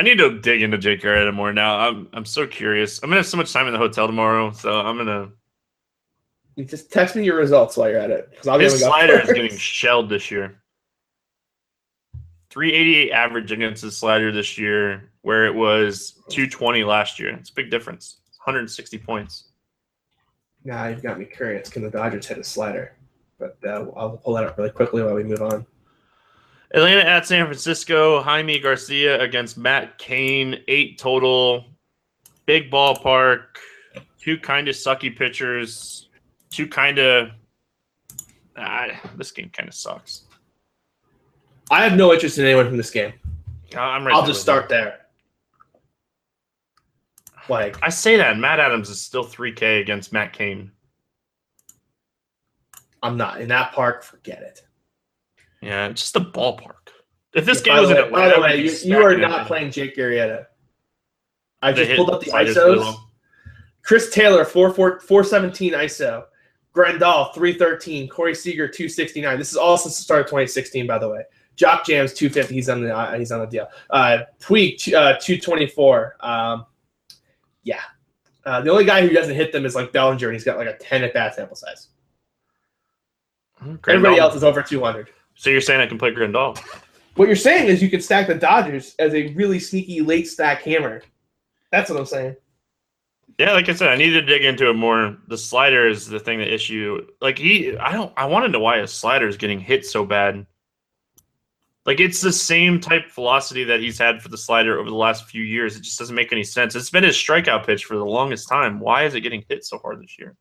I need to dig into Jake Arrieta more now. I'm I'm so curious. I'm gonna have so much time in the hotel tomorrow, so I'm gonna. You just text me your results while you're at it. Because I'll be His slider is getting shelled this year. 388 average against his slider this year, where it was 220 last year. It's a big difference. 160 points. Nah, you've got me curious. Can the Dodgers hit a slider? But uh, I'll pull that up really quickly while we move on. Atlanta at San Francisco. Jaime Garcia against Matt Cain. Eight total. Big ballpark. Two kind of sucky pitchers. Two kind of. Ah, this game kind of sucks. I have no interest in anyone from this game. I'm right I'll just start there. Like, I say that Matt Adams is still 3K against Matt Cain. I'm not in that park. Forget it. Yeah, it's just a ballpark. If this Yeah, game was the in Atlanta, by the way, you, you are not playing Jake Arrieta. I just pulled up the ISOs. Chris Taylor, 4, 4, 417 ISO. Grandal, 313. Corey Seager, 269. This is all since the start of 2016, by the way. Jock Jams, 250. He's on the uh, he's on the deal. Uh, Puig, uh, 224. Um, yeah. Uh, the only guy who doesn't hit them is like Bellinger, and he's got like a 10 at bat sample size. Everybody Grandal. else is over 200. So you're saying I can play Grandal? What you're saying is you can stack the Dodgers as a really sneaky late stack hammer. That's what I'm saying. Yeah, like I said, I need to dig into it more. The slider is the thing that issue. Like he, I don't, I want to know why his slider is getting hit so bad. Like it's the same type velocity that he's had for the slider over the last few years. It just doesn't make any sense. It's been his strikeout pitch for the longest time. Why is it getting hit so hard this year?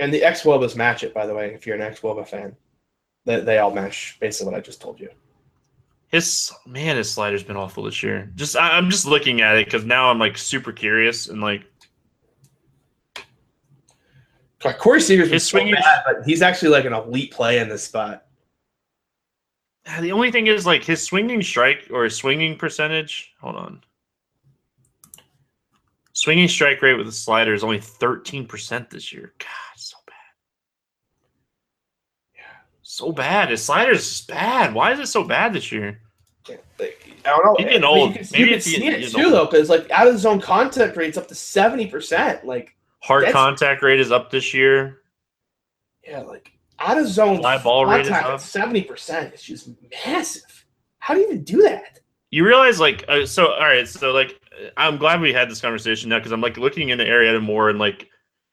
And the xwOBAs match it, by the way, if you're an xwOBA fan. They, they all match basically what I just told you. His man, his slider's been awful this year. Just I, I'm just looking at it because now I'm like super curious and like God, Corey Seager's His so swinging- bad, but he's actually like an elite play in this spot. Ah, the only thing is like his swinging strike or his swinging percentage. Hold on. Swinging strike rate with the slider is only 13% this year. God, so. So bad. His slider's just bad. Why is it so bad this year? I don't know. He's getting I mean, old. You can, Maybe you can see it too, old. though, because like out of zone contact rates up to seventy percent. Like, Hard contact rate is up this year. yeah, like out of zone Fly ball rate is up. seventy percent It's just massive. How do you even do that? You realize, like, uh, so all right, so like, I'm glad we had this conversation now because I'm like looking into Arrieta more and like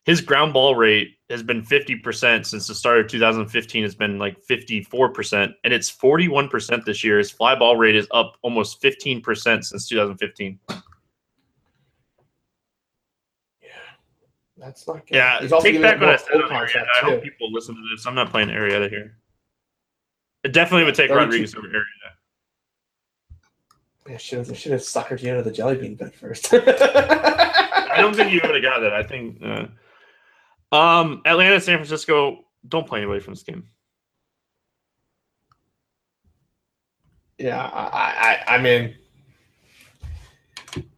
his ground ball rate has been 50% since the start of 2015. It's been like 54%, and it's 41% this year. His fly ball rate is up almost 15% since 2015. That's not good. Yeah, He's take back what I said Arrieta. i hope people listen to this i'm not playing Arrieta here. I definitely would take 32 Rodriguez over Arrieta. I should have, should have suckered you into the jelly bean bit first. I don't think you would have got that. I think uh, um, Atlanta, San Francisco. Don't play anybody from this game. Yeah, I, I, I mean,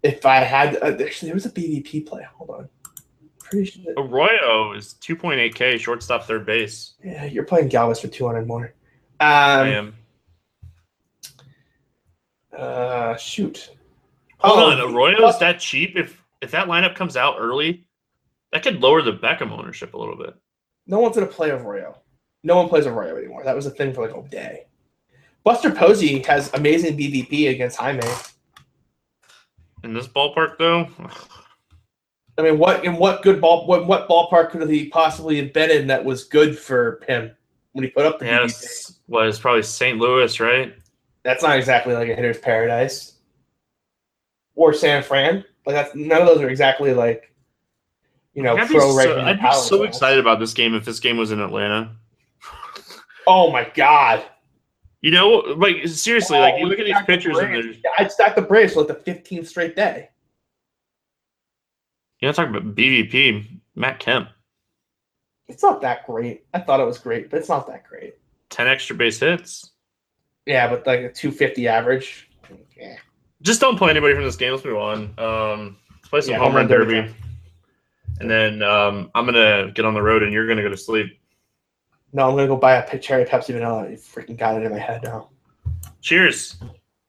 if I had, uh, actually, there was a BVP play. Hold on, pretty sure. Arroyo is 2.8K, shortstop, third base. Yeah, you're playing Galvis for 200 more. I Um, am. uh, shoot. Hold Oh, on, Arroyo's that cheap? If if that lineup comes out early, that could lower the Beckham ownership a little bit. No one's gonna play Arroyo. No one plays Arroyo anymore. That was a thing for like a day. Buster Posey has amazing BVP against Jaime. In this ballpark, though, I mean, what in what good ball? What what ballpark could he possibly have been in that was good for him when he put up the yes, was probably St. Louis, right? That's not exactly like a hitter's paradise. Or San Fran. Like that's none of those are exactly like you know I'd be, so, I'd be so excited about this game if this game was in Atlanta. Oh my god! You know, like seriously, like you Oh, look at these stack the pictures and there's I'd stack the like the 15th straight day. you're not talking about BVP, Matt Kemp, It's not that great. I thought it was great, but it's not that great. ten extra base hits. Yeah, but like a 250 average. Yeah. Just don't play anybody from this game. Let's move on. Um, let's play some Yeah, home run derby, time. And then um, I'm gonna get on the road, and you're gonna go to sleep. No, I'm gonna go buy a cherry Pepsi vanilla. You freaking got it in my head now. Cheers,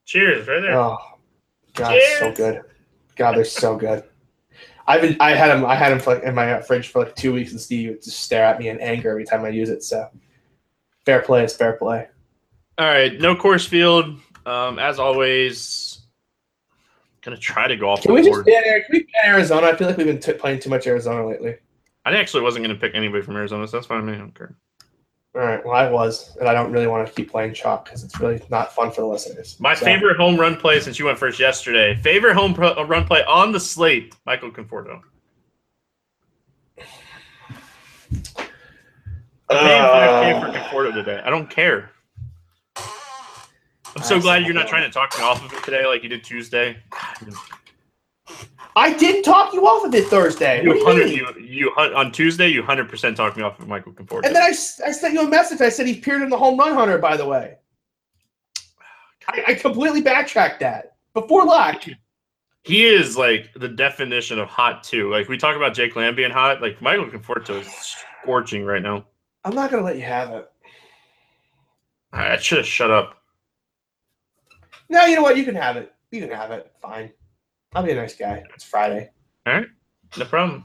cheers, right there. Oh, God, it's so good. God, they're so good. I've been, I had them, I had them for, like, in my fridge for like two weeks, and Steve would just stare at me in anger every time I use it. So, fair play is fair play. All right, no Coors field. Um, as always, gonna try to go off Can the we just board. ban, can we Arizona? I feel like we've been t- playing too much Arizona lately. I actually wasn't gonna pick anybody from Arizona, so that's fine. with me. I don't care. All right, well, I was, and I don't really want to keep playing chalk because it's really not fun for the listeners. My So, favorite home run play since you went first yesterday. Favorite home pro- uh, run play on the slate, Michael Conforto. I'm paying Uh, 5K for Conforto today. I don't care. I'm so glad you're not trying to talk me off of it today like you did Tuesday. I didn't talk you off of it Thursday. What do You you mean? you you on Tuesday you hundred percent talked me off of Michael Conforto. And then I, I sent you a message. I said he appeared in the home run hunter. By the way, I, I completely backtracked that before lock. he is like the definition of hot too. Like we talk about Jake Lamb being hot. Like Michael Conforto is scorching right now. I'm not gonna let you have it. I should have shut up. No, you know what? You can have it. You can have it. Fine. I'll be a nice guy. It's Friday. All right. No problem.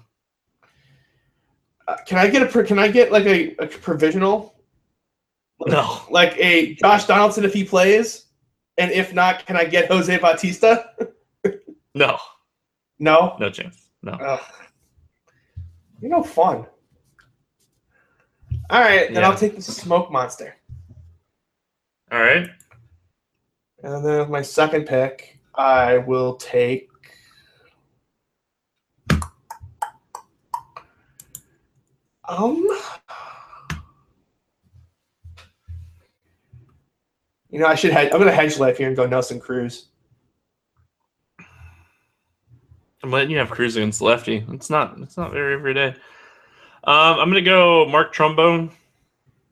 Uh, can I get a? Can I get like a, a provisional? No. Like a Josh Donaldson if he plays, and if not, can I get Jose Bautista? No. No. No chance. No. Ugh. You're no fun. All right, then Yeah. I'll take the smoke monster. All right. And then with my second pick, I will take. Um. You know, I should hedge. I'm gonna hedge life here and go Nelson Cruz. I'm letting you have Cruz against lefty. It's not. It's not very every day. Um, I'm gonna go Mark Trumbo.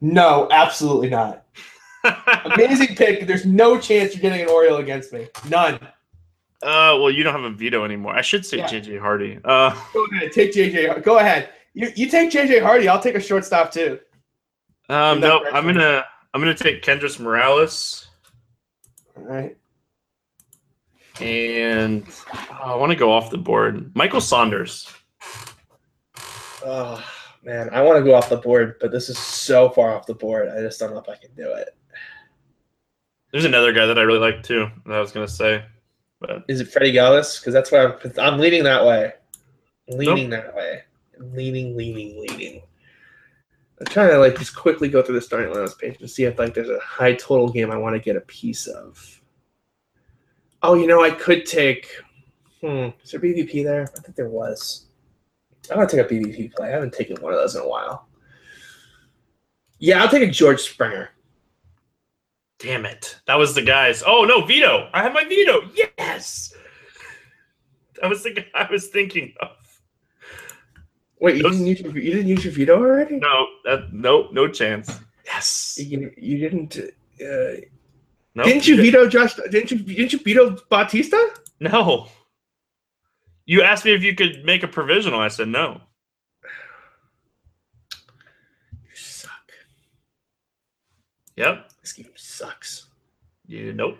No, absolutely not. Amazing pick. There's no chance you're getting an Oriole against me. None. Uh, well, you don't have a veto anymore. I should say Yeah. JJ Hardy. Uh, Go ahead, take JJ. Go ahead. You, you take JJ Hardy. I'll take a shortstop too. um, no, red I'm gonna I'm gonna take Kendrys Morales. All right. And oh, I want to go off the board. Michael Saunders. Oh man, I want to go off the board, but this is so far off the board. I just don't know if I can do it. There's another guy that I really like too. That I was gonna say, but Is it Freddy Galvis? Because that's why I'm. I'm leaning that way. Leaning that way. Leaning, leaning, leaning. I'm trying to like just quickly go through the starting lineups page and see if like there's a high total game I want to get a piece of. Oh, you know, I could take. Hmm, is there BVP there? I think there was. I want to take a BVP play. I haven't taken one of those in a while. Yeah, I'll take a George Springer. Damn it, that was the guys. Oh no, Vito! I have my Vito. Yes, that was the guy I was thinking of. Wait, you Those- didn't use your, you didn't use your veto already? No, that no, no chance. Yes. You, you didn't. Uh, No, didn't you veto Josh? Didn't you? Didn't you veto Bautista? No. You asked me if you could make a provisional. I said no. You suck. Yep. This game sucks. You nope.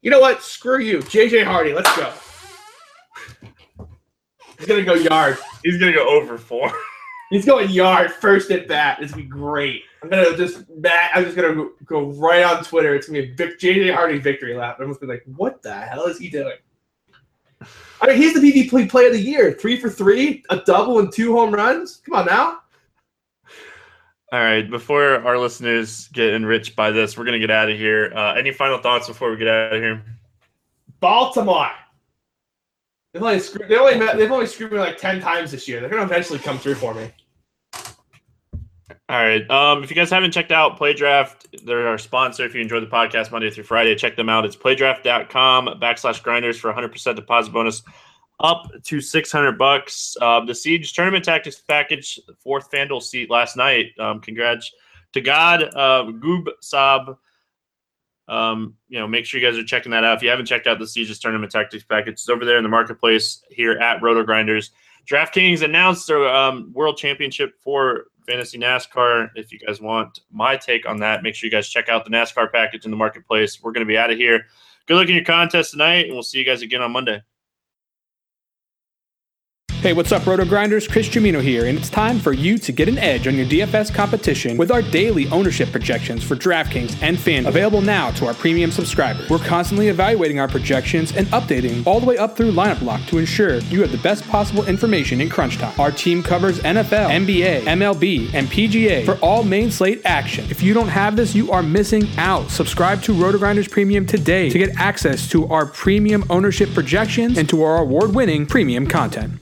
You know what? Screw you, JJ Hardy. Let's go. He's gonna go yard. He's gonna go over four. He's going yard first at bat. It's gonna be great. I'm gonna just bat. I'm just gonna go, right on Twitter. It's gonna be a Vic, JJ Hardy victory lap. Everyone's gonna be like, "What the hell is he doing?" I mean, he's the BB play of the year. Three for three, a double and two home runs. Come on now. All right. Before our listeners get enriched by this, we're gonna get out of here. Uh, any final thoughts before we get out of here? Baltimore. They've only screwed. They only met, they've only screwed me like ten times this year. They're gonna eventually come through for me. All right. Um, if you guys haven't checked out PlayDraft, they're our sponsor. If you enjoy the podcast Monday through Friday, check them out. It's playdraft.com backslash grinders for 100% deposit bonus up to 600 bucks. Uh, the Siege tournament tactics package, fourth FanDuel seat last night. Um, congrats to God, uh, Goob Saab. Um, you know, make sure you guys are checking that out. If you haven't checked out the Siege's tournament tactics package, it's over there in the marketplace here at RotoGrinders. DraftKings announced their um, World Championship for Fantasy NASCAR. If you guys want my take on that, make sure you guys check out the NASCAR package in the marketplace. We're going to be out of here. Good luck in your contest tonight, and we'll see you guys again on Monday. Hey, what's up, RotoGrinders? Chris Jumino here, and it's time for you to get an edge on your DFS competition with our daily ownership projections for DraftKings and FanDuel. Available now to our premium subscribers. We're constantly evaluating our projections and updating all the way up through lineup lock to ensure you have the best possible information in crunch time. Our team covers NFL, NBA, MLB, and PGA for all main slate action. If you don't have this, you are missing out. Subscribe to RotoGrinders Premium today to get access to our premium ownership projections and to our award-winning premium content.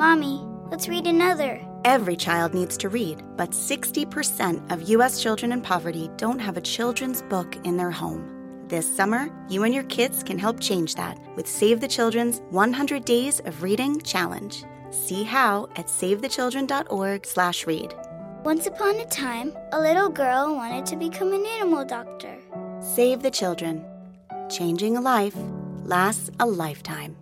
Mommy, let's read another. Every child needs to read, but 60% of U.S. children in poverty don't have a children's book in their home. This summer, you and your kids can help change that with Save the Children's 100 Days of Reading Challenge. See how at savethechildren.org/read. Once upon a time, a little girl wanted to become an animal doctor. Save the Children. Changing a life lasts a lifetime.